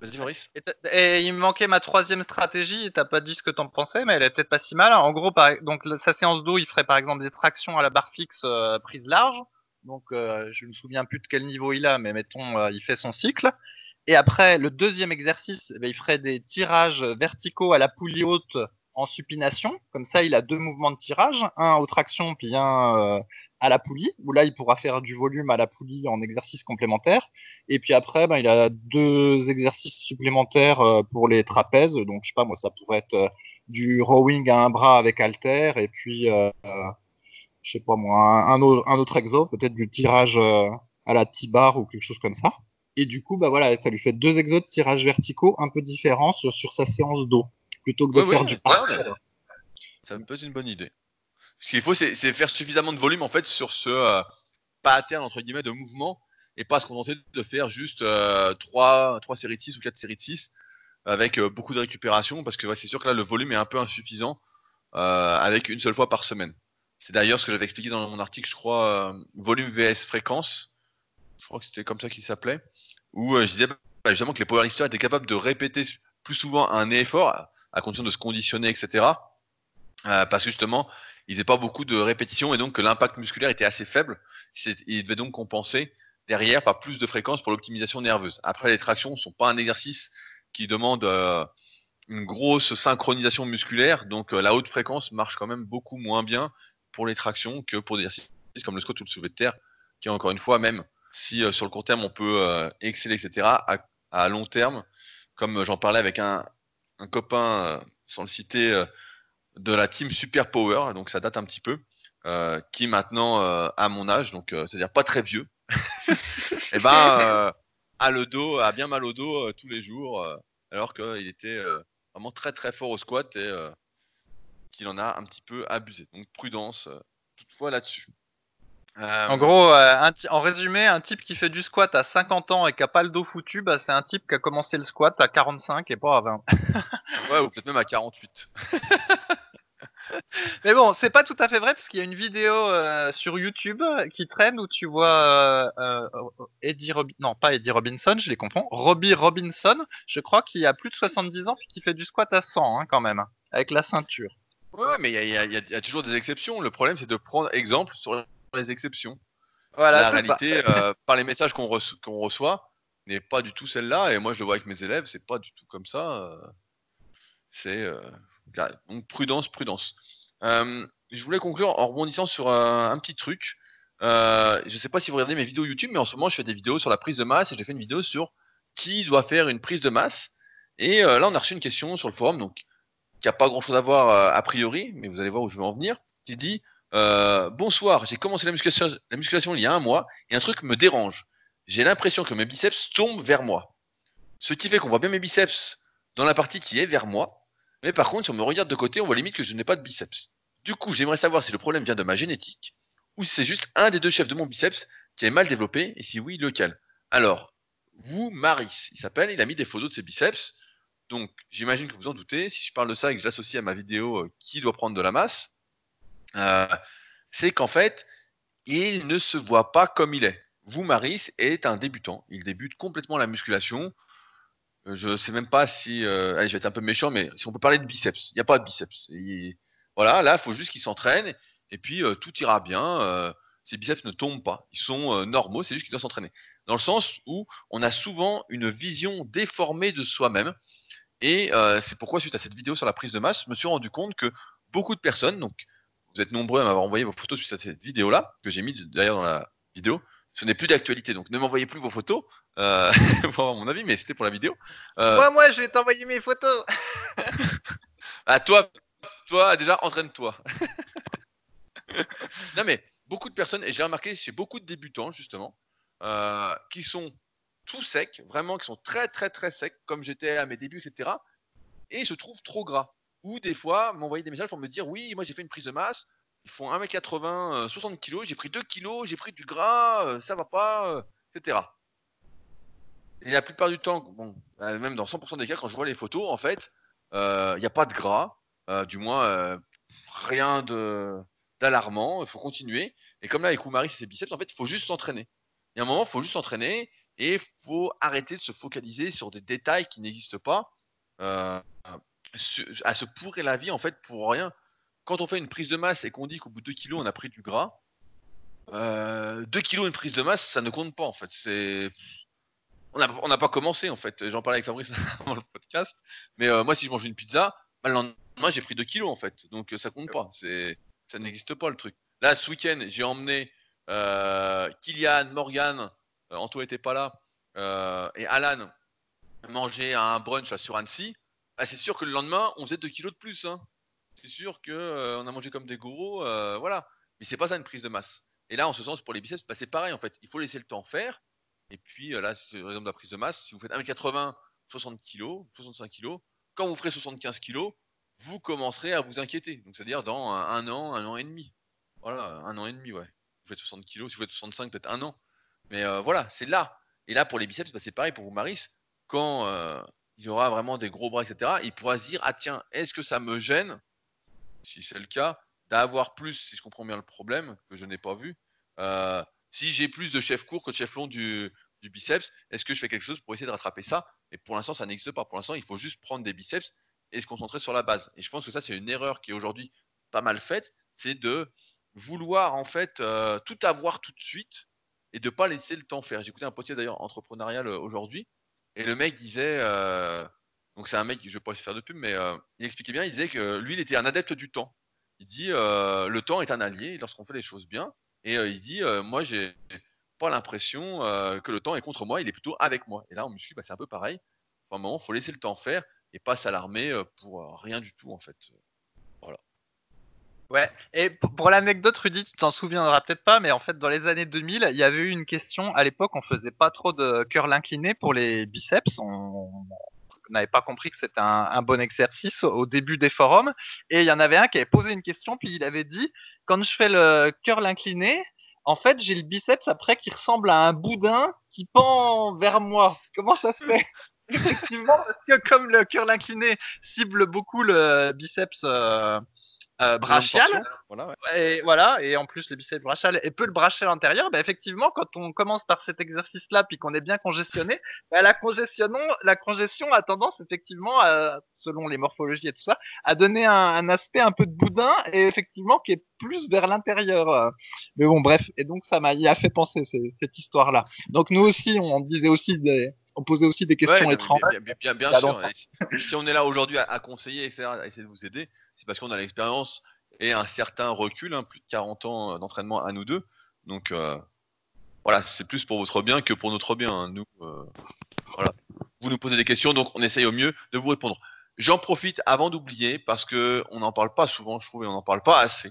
Vas-y, Maurice. Et, il me manquait ma troisième stratégie. T'as pas dit ce que t'en pensais, mais elle est peut-être pas si mal. En gros, par, donc sa séance d'eau, il ferait par exemple des tractions à la barre fixe prise large. Donc, euh, je me souviens plus de quel niveau il a, mais mettons, euh, il fait son cycle. Et après, le deuxième exercice, eh ben, il ferait des tirages verticaux à la poulie haute en supination. Comme ça, il a deux mouvements de tirage, un aux tractions, puis un euh, à la poulie, où là, il pourra faire du volume à la poulie en exercice complémentaire. Et puis après, ben, il a deux exercices supplémentaires euh, pour les trapèzes. Donc, je sais pas, moi, ça pourrait être euh, du rowing à un bras avec halter, et puis, je sais pas moi, un, autre, exo, peut-être du tirage à la T-bar ou quelque chose comme ça. Et du coup, bah voilà, ça lui fait deux exos de tirage verticaux un peu différents sur, sur sa séance d'eau, plutôt que de Ouais, faire ouais, du parallèle. Ça me être une bonne idée. Ce qu'il faut, c'est faire suffisamment de volume en fait sur ce euh, pattern entre guillemets de mouvement et pas se contenter de faire juste euh, 3, trois séries de 6 ou 4 séries de 6 avec euh, beaucoup de récupération parce que c'est sûr que là le volume est un peu insuffisant euh, avec une seule fois par semaine. C'est d'ailleurs ce que j'avais expliqué dans mon article, je crois, euh, volume vs fréquence. Je crois que c'était comme ça qu'il s'appelait. Où je disais bah, justement que les powerlifters étaient capables de répéter plus souvent un effort à, condition de se conditionner, etc. Euh, parce que justement, ils n'avaient pas beaucoup de répétitions et donc l'impact musculaire était assez faible. Ils devaient donc compenser derrière par plus de fréquences pour l'optimisation nerveuse. Après, les tractions ne sont pas un exercice qui demande euh, une grosse synchronisation musculaire, donc euh, la haute fréquence marche quand même beaucoup moins bien pour les tractions que pour des exercices comme le squat ou le soulevé de terre, qui encore une fois, même si sur le court terme on peut exceller, etc., à, long terme, comme j'en parlais avec un, un copain, euh, sans le citer, euh, de la team Super Power, donc ça date un petit peu, euh, qui maintenant à mon âge, donc c'est-à-dire pas très vieux, et ben euh, a le dos, a bien mal au dos tous les jours, alors qu'il était vraiment très très fort au squat et qu'il en a un petit peu abusé. Donc prudence toutefois là-dessus. Euh, En gros, euh, un en résumé, un type qui fait du squat à 50 ans et qui a pas le dos foutu, bah, c'est un type qui a commencé le squat à 45 et pas à 20. ouais, ou peut-être même à 48. Mais bon, c'est pas tout à fait vrai parce qu'il y a une vidéo euh, sur YouTube qui traîne où tu vois Eddie Robi- non pas Eddie Robinson, je les confonds, Robbie Robinson, je crois qu'il a plus de 70 ans puis qui fait du squat à 100 hein, quand même, avec la ceinture. Ouais, mais il y y a toujours des exceptions. Le problème, c'est de prendre exemple sur les exceptions. Voilà, la réalité, euh, par les messages qu'on reço- qu'on reçoit, n'est pas du tout celle-là. Et moi, je le vois avec mes élèves, c'est pas du tout comme ça. euh, c'est euh, donc prudence, prudence. Euh, je voulais conclure en rebondissant sur un petit truc. Je sais pas si vous regardez mes vidéos YouTube, mais en ce moment, je fais des vidéos sur la prise de masse et j'ai fait une vidéo sur qui doit faire une prise de masse. Et là, on a reçu une question sur le forum, donc qui a pas grand-chose à voir a priori, mais vous allez voir où je veux en venir, qui dit euh, Bonsoir, j'ai commencé la musculation, la musculation il y a un mois et un truc me dérange. J'ai l'impression que mes biceps tombent vers moi. Ce qui fait qu'on voit bien mes biceps dans la partie qui est vers moi, mais par contre, si on me regarde de côté, on voit limite que je n'ai pas de biceps. Du coup, j'aimerais savoir si le problème vient de ma génétique ou si c'est juste un des deux chefs de mon biceps qui est mal développé et si oui, lequel. Alors, vous, Maris, il s'appelle, il a mis des photos de ses biceps. Donc, j'imagine que vous en doutez, si je parle de ça et que je l'associe à ma vidéo euh, qui doit prendre de la masse, euh, c'est qu'en fait, il ne se voit pas comme il est. Vous, Maris, est un débutant. Il débute complètement la musculation. Euh, Je sais même pas si, euh, allez, je vais être un peu méchant, mais si on peut parler de biceps, il n'y a pas de biceps. Il- voilà, là, il faut juste qu'il s'entraîne et puis tout ira bien. ses biceps ne tombent pas, ils sont normaux, c'est juste qu'il doit s'entraîner. Dans le sens où on a souvent une vision déformée de soi-même et c'est pourquoi, suite à cette vidéo sur la prise de masse, je me suis rendu compte que beaucoup de personnes, donc vous êtes nombreux à m'avoir envoyé vos photos suite à cette vidéo-là, que j'ai mis d'ailleurs dans la vidéo, ce n'est plus d'actualité, donc ne m'envoyez plus vos photos euh, pour avoir mon avis, mais c'était pour la vidéo. Euh, Moi, moi, je vais t'envoyer mes photos. ah, toi, toi, déjà, entraîne-toi. non, mais beaucoup de personnes, et j'ai remarqué chez beaucoup de débutants, justement, euh, qui sont tout secs, vraiment, qui sont très, très, très secs, comme j'étais à mes débuts, etc. Et ils se trouvent trop gras. Ou des fois, m'envoyer des messages pour me dire Oui, moi j'ai fait une prise de masse, ils font 1m80, euh, 60 kg, j'ai pris 2 kg, j'ai pris du gras, euh, ça va pas, euh, etc. Et la plupart du temps, bon, euh, même dans 100% des cas, quand je vois les photos, en fait, il n'y a pas de gras, euh, du moins euh, rien de d'alarmant, il faut continuer. Et comme là, avec Oumari, c'est ses biceps, en fait, il faut juste s'entraîner. Il y a un moment, il faut juste s'entraîner et il faut arrêter de se focaliser sur des détails qui n'existent pas, euh, à se pourrir la vie, en fait, pour rien. Quand on fait une prise de masse et qu'on dit qu'au bout de 2 kilos, on a pris du gras, 2 kilos une prise de masse, ça ne compte pas en fait. C'est on n'a on pas commencé en fait. J'en parlais avec Fabrice avant le podcast. Mais euh, moi, si je mange une pizza, bah, le lendemain, j'ai pris 2 kilos en fait. Donc euh, ça compte pas. C'est ça n'existe pas le truc. Là, ce week-end, j'ai emmené euh, Kylian, Morgan, euh, Anto était pas là, euh, et Alan manger un brunch sur Annecy. Bah, c'est sûr que le lendemain, on faisait 2 kilos de plus. Hein. C'est sûr que euh, a mangé comme des gros, euh, voilà. Mais c'est pas ça une prise de masse. Et là, en ce sens, pour les biceps, bah, c'est pareil en fait. Il faut laisser le temps faire. Et puis euh, là, par exemple la prise de masse. Si vous faites 1m80, 60 kg, 65 kg, quand vous ferez 75 kg, vous commencerez à vous inquiéter. Donc c'est-à-dire dans un, an, un an et demi. Voilà, un an et demi, ouais. Vous faites 60 kg, si vous faites 65, peut-être un an. Mais euh, voilà, c'est là. Et là, pour les biceps, bah, c'est pareil pour vous, Maris. Quand il y aura vraiment des gros bras, etc., il pourra se dire Ah, tiens, est-ce que ça me gêne, si c'est le cas, d'avoir plus, si je comprends bien le problème, que je n'ai pas vu, euh, si j'ai plus de chef court que de chef long du, du biceps, est-ce que je fais quelque chose pour essayer de rattraper ça? Et pour l'instant, ça n'existe pas. Pour l'instant, il faut juste prendre des biceps et se concentrer sur la base. Et je pense que ça, c'est une erreur qui est aujourd'hui pas mal faite, c'est de vouloir en fait euh, tout avoir tout de suite et de pas laisser le temps faire. Écouté un podcast d'ailleurs entrepreneurial euh, aujourd'hui et le mec disait, euh, donc c'est un mec, je vais pas faire de pub, mais euh, il expliquait bien, il disait que lui, il était un adepte du temps. Il dit, euh, le temps est un allié lorsqu'on fait les choses bien. Et il dit, moi, j'ai pas l'impression que le temps est contre moi, il est plutôt avec moi. Et là, en muscu, bah, c'est un peu pareil. À un moment, il faut laisser le temps faire et pas s'alarmer pour rien du tout, en fait. Ouais, et pour l'anecdote, Rudy, tu t'en souviendras peut-être pas, mais en fait, dans les années 2000, il y avait eu une question. À l'époque, on faisait pas trop de curl incliné pour les biceps. On on n'avait pas compris que c'était un, un bon exercice au début des forums. Et il y en avait un qui avait posé une question, puis il avait dit quand je fais le curl incliné, en fait, j'ai le biceps après qui ressemble à un boudin qui pend vers moi. Comment ça se fait? Effectivement, parce que comme le curl incliné cible beaucoup le biceps euh, euh, brachial, Voilà, ouais. et voilà, et en plus le biceps brachial et peu le brachial antérieur, bah effectivement, quand on commence par cet exercice-là, puis qu'on est bien congestionné, bah la congestion, la congestion a tendance effectivement, à, selon les morphologies et tout ça, à donner un, un aspect un peu de boudin et effectivement qui est plus vers l'intérieur. Mais bon, bref, et donc ça m'a y a fait penser cette histoire-là. Donc nous aussi, on disait aussi des, on posait aussi des Ouais, questions non, mais étranges. bien, sûr. Et Si on est là aujourd'hui à, à conseiller, etc., à essayer de vous aider, c'est parce qu'on a l'expérience et un certain recul, hein, plus de 40 ans euh, d'entraînement à nous deux. Donc euh, voilà, c'est plus pour votre bien que pour notre bien. hein. Nous, euh, voilà. Vous nous posez des questions, donc on essaye au mieux de vous répondre. J'en profite avant d'oublier, parce que on n'en parle pas souvent, je trouve, et on n'en parle pas assez.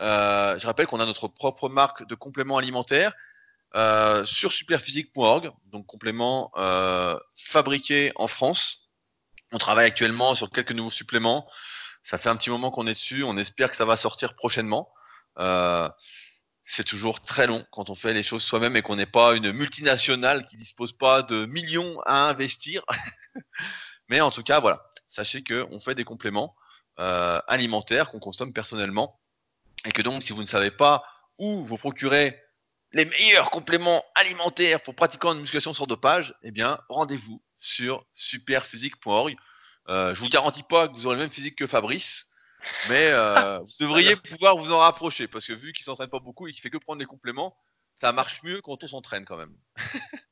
Euh, je rappelle qu'on a notre propre marque de compléments alimentaires euh, sur superphysique.org, donc complément euh, fabriqué en France. On travaille actuellement sur quelques nouveaux suppléments. Ça fait un petit moment qu'on est dessus. On espère que ça va sortir prochainement. Euh, c'est toujours très long quand on fait les choses soi-même et qu'on n'est pas une multinationale qui dispose pas de millions à investir. Mais en tout cas, voilà. Sachez qu'on fait des compléments alimentaires qu'on consomme personnellement et que donc, si vous ne savez pas où vous procurer les meilleurs compléments alimentaires pour pratiquer une musculation sans dopage, eh bien, rendez-vous sur superphysique.org. Euh, je vous garantis pas que vous aurez le même physique que Fabrice, mais euh, vous devriez pouvoir vous en rapprocher parce que vu qu'il s'entraîne pas beaucoup et qu'il fait que prendre les compléments, ça marche mieux quand on s'entraîne quand même.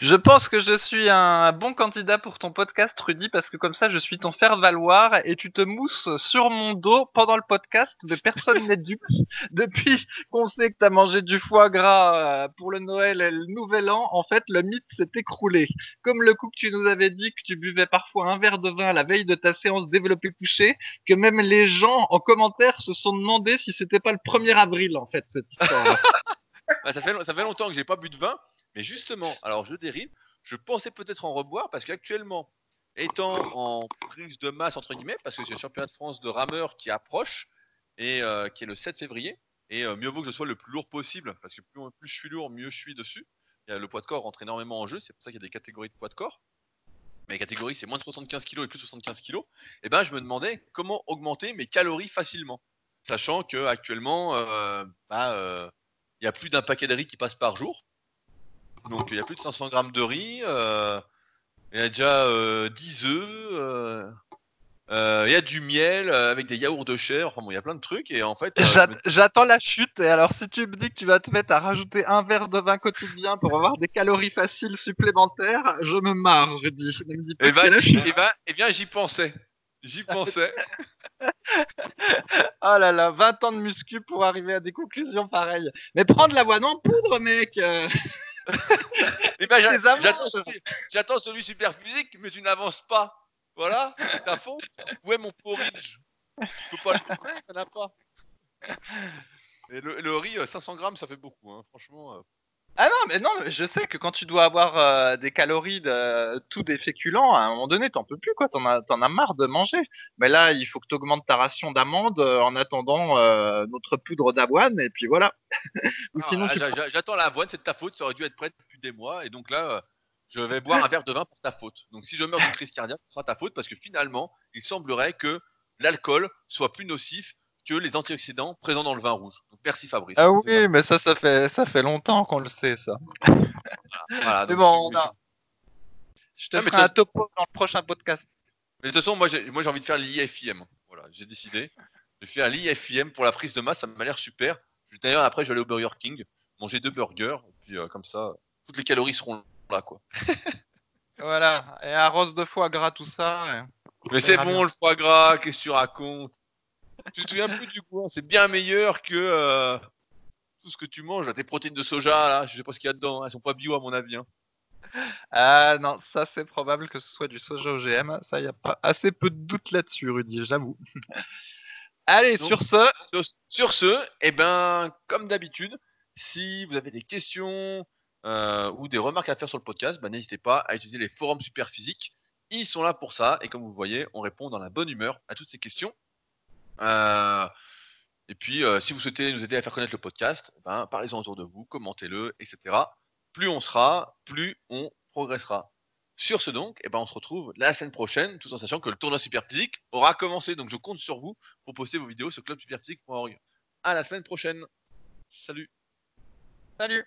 Je pense que je suis un bon candidat pour ton podcast, Rudy, parce que comme ça, je suis ton faire-valoir et tu te mousses sur mon dos pendant le podcast, mais personne n'est dupe. Depuis qu'on sait que tu as mangé du foie gras euh, pour le Noël et le Nouvel An, en fait, le mythe s'est écroulé. Comme le coup que tu nous avais dit que tu buvais parfois un verre de vin à la veille de ta séance développé couché, que même les gens en commentaire se sont demandé si c'était pas le 1er avril, en fait, cette histoire. Bah, ça, fait, ça fait longtemps que j'ai pas bu de vin, mais justement, alors je dérive, je pensais peut-être en reboire parce qu'actuellement, étant en prise de masse entre guillemets, parce que c'est le championnat de France de rameur qui approche et euh, qui est le 7 février, et euh, mieux vaut que je sois le plus lourd possible, parce que plus, je suis lourd, mieux je suis dessus. Le poids de corps rentre énormément en jeu, c'est pour ça qu'il y a des catégories de poids de corps. Mais catégories, c'est moins de 75 kg et plus de 75 kg. Et ben, je me demandais comment augmenter mes calories facilement, sachant que actuellement, euh, bah, il y a plus d'un paquet de riz qui passe par jour. Donc il y a plus de 500 grammes de riz. euh, il y a déjà euh, 10 œufs. euh, euh, il y a du miel euh, avec des yaourts de chèvre. Enfin bon, il y a plein de trucs. Et en fait, euh, J'attends la chute. Et alors, si tu me dis que tu vas te mettre à rajouter un verre de vin quotidien pour avoir des calories faciles supplémentaires, je me marre, Rudy. Ne me dis pas eh ben, eh bien, j'y pensais. J'y pensais. Oh là là, 20 ans de muscu pour arriver à des conclusions pareilles. Mais prends de l'avoine en poudre, mec. Euh. Eh ben, j'attends celui, j'attends celui super physique, mais tu n'avances pas. Voilà, c'est ta faute. Où est mon porridge Je peux pas le trouver, il n'y en a pas. Et le, le riz, euh, 500 grammes, ça fait beaucoup, hein. franchement. euh. Ah non, mais non, mais je sais que quand tu dois avoir euh, des calories de tout des féculents, à un moment donné, t'en peux plus, quoi. T'en as, t'en as marre de manger. Mais là, il faut que tu augmentes ta ration d'amandes euh, en attendant euh, notre poudre d'avoine, et puis voilà. Ou Non, sinon, là, tu j'a- j'a- j'attends l'avoine, c'est de ta faute, ça aurait dû être prêt depuis des mois, et donc là, je vais boire un verre de vin pour ta faute. Donc si je meurs d'une crise cardiaque, ce sera ta faute, parce que finalement, il semblerait que l'alcool soit plus nocif que les antioxydants présents dans le vin rouge. Donc merci Fabrice. Ah oui, mais ça, ça fait, ça fait longtemps qu'on le sait, ça. Voilà, Mais bon, je- on a- Je te Non, ferai un topo dans le prochain podcast. Mais de toute façon, moi j'ai j'ai envie de faire l'IFIM. Voilà, j'ai décidé. Je vais faire l'IFIM pour la prise de masse, ça m'a l'air super. D'ailleurs, après, je vais aller au Burger King, manger deux burgers, et puis euh, comme ça, toutes les calories seront là, quoi. Voilà, et arrose de foie gras, tout ça. et- Mais c'est bon, bien. le foie gras, qu'est-ce que tu racontes? Tu te souviens plus du coup, hein, c'est bien meilleur que euh, tout ce que tu manges, tes protéines de soja, là, je sais pas ce qu'il y a dedans, hein, elles sont pas bio à mon avis. hein. Ah non, ça c'est probable que ce soit du soja OGM. Ça, y a pas assez peu de doute là-dessus, Rudy, j'avoue. Allez, Donc- sur ce, Sur, ce, eh ben, comme d'habitude, si vous avez des questions euh, ou des remarques à faire sur le podcast, bah, n'hésitez pas à utiliser les forums super physiques. Ils sont là pour ça, et comme vous voyez, on répond dans la bonne humeur à toutes ces questions. Euh, et puis, euh, si vous souhaitez nous aider à faire connaître le podcast, eh ben, parlez-en autour de vous, commentez-le, etc. Plus on sera, plus on progressera. Sur ce donc, eh ben, on se retrouve la semaine prochaine, tout en sachant que le tournoi super physique aura commencé. Donc je compte sur vous pour poster vos vidéos sur clubsuperphysique.org. À la semaine prochaine. Salut. salut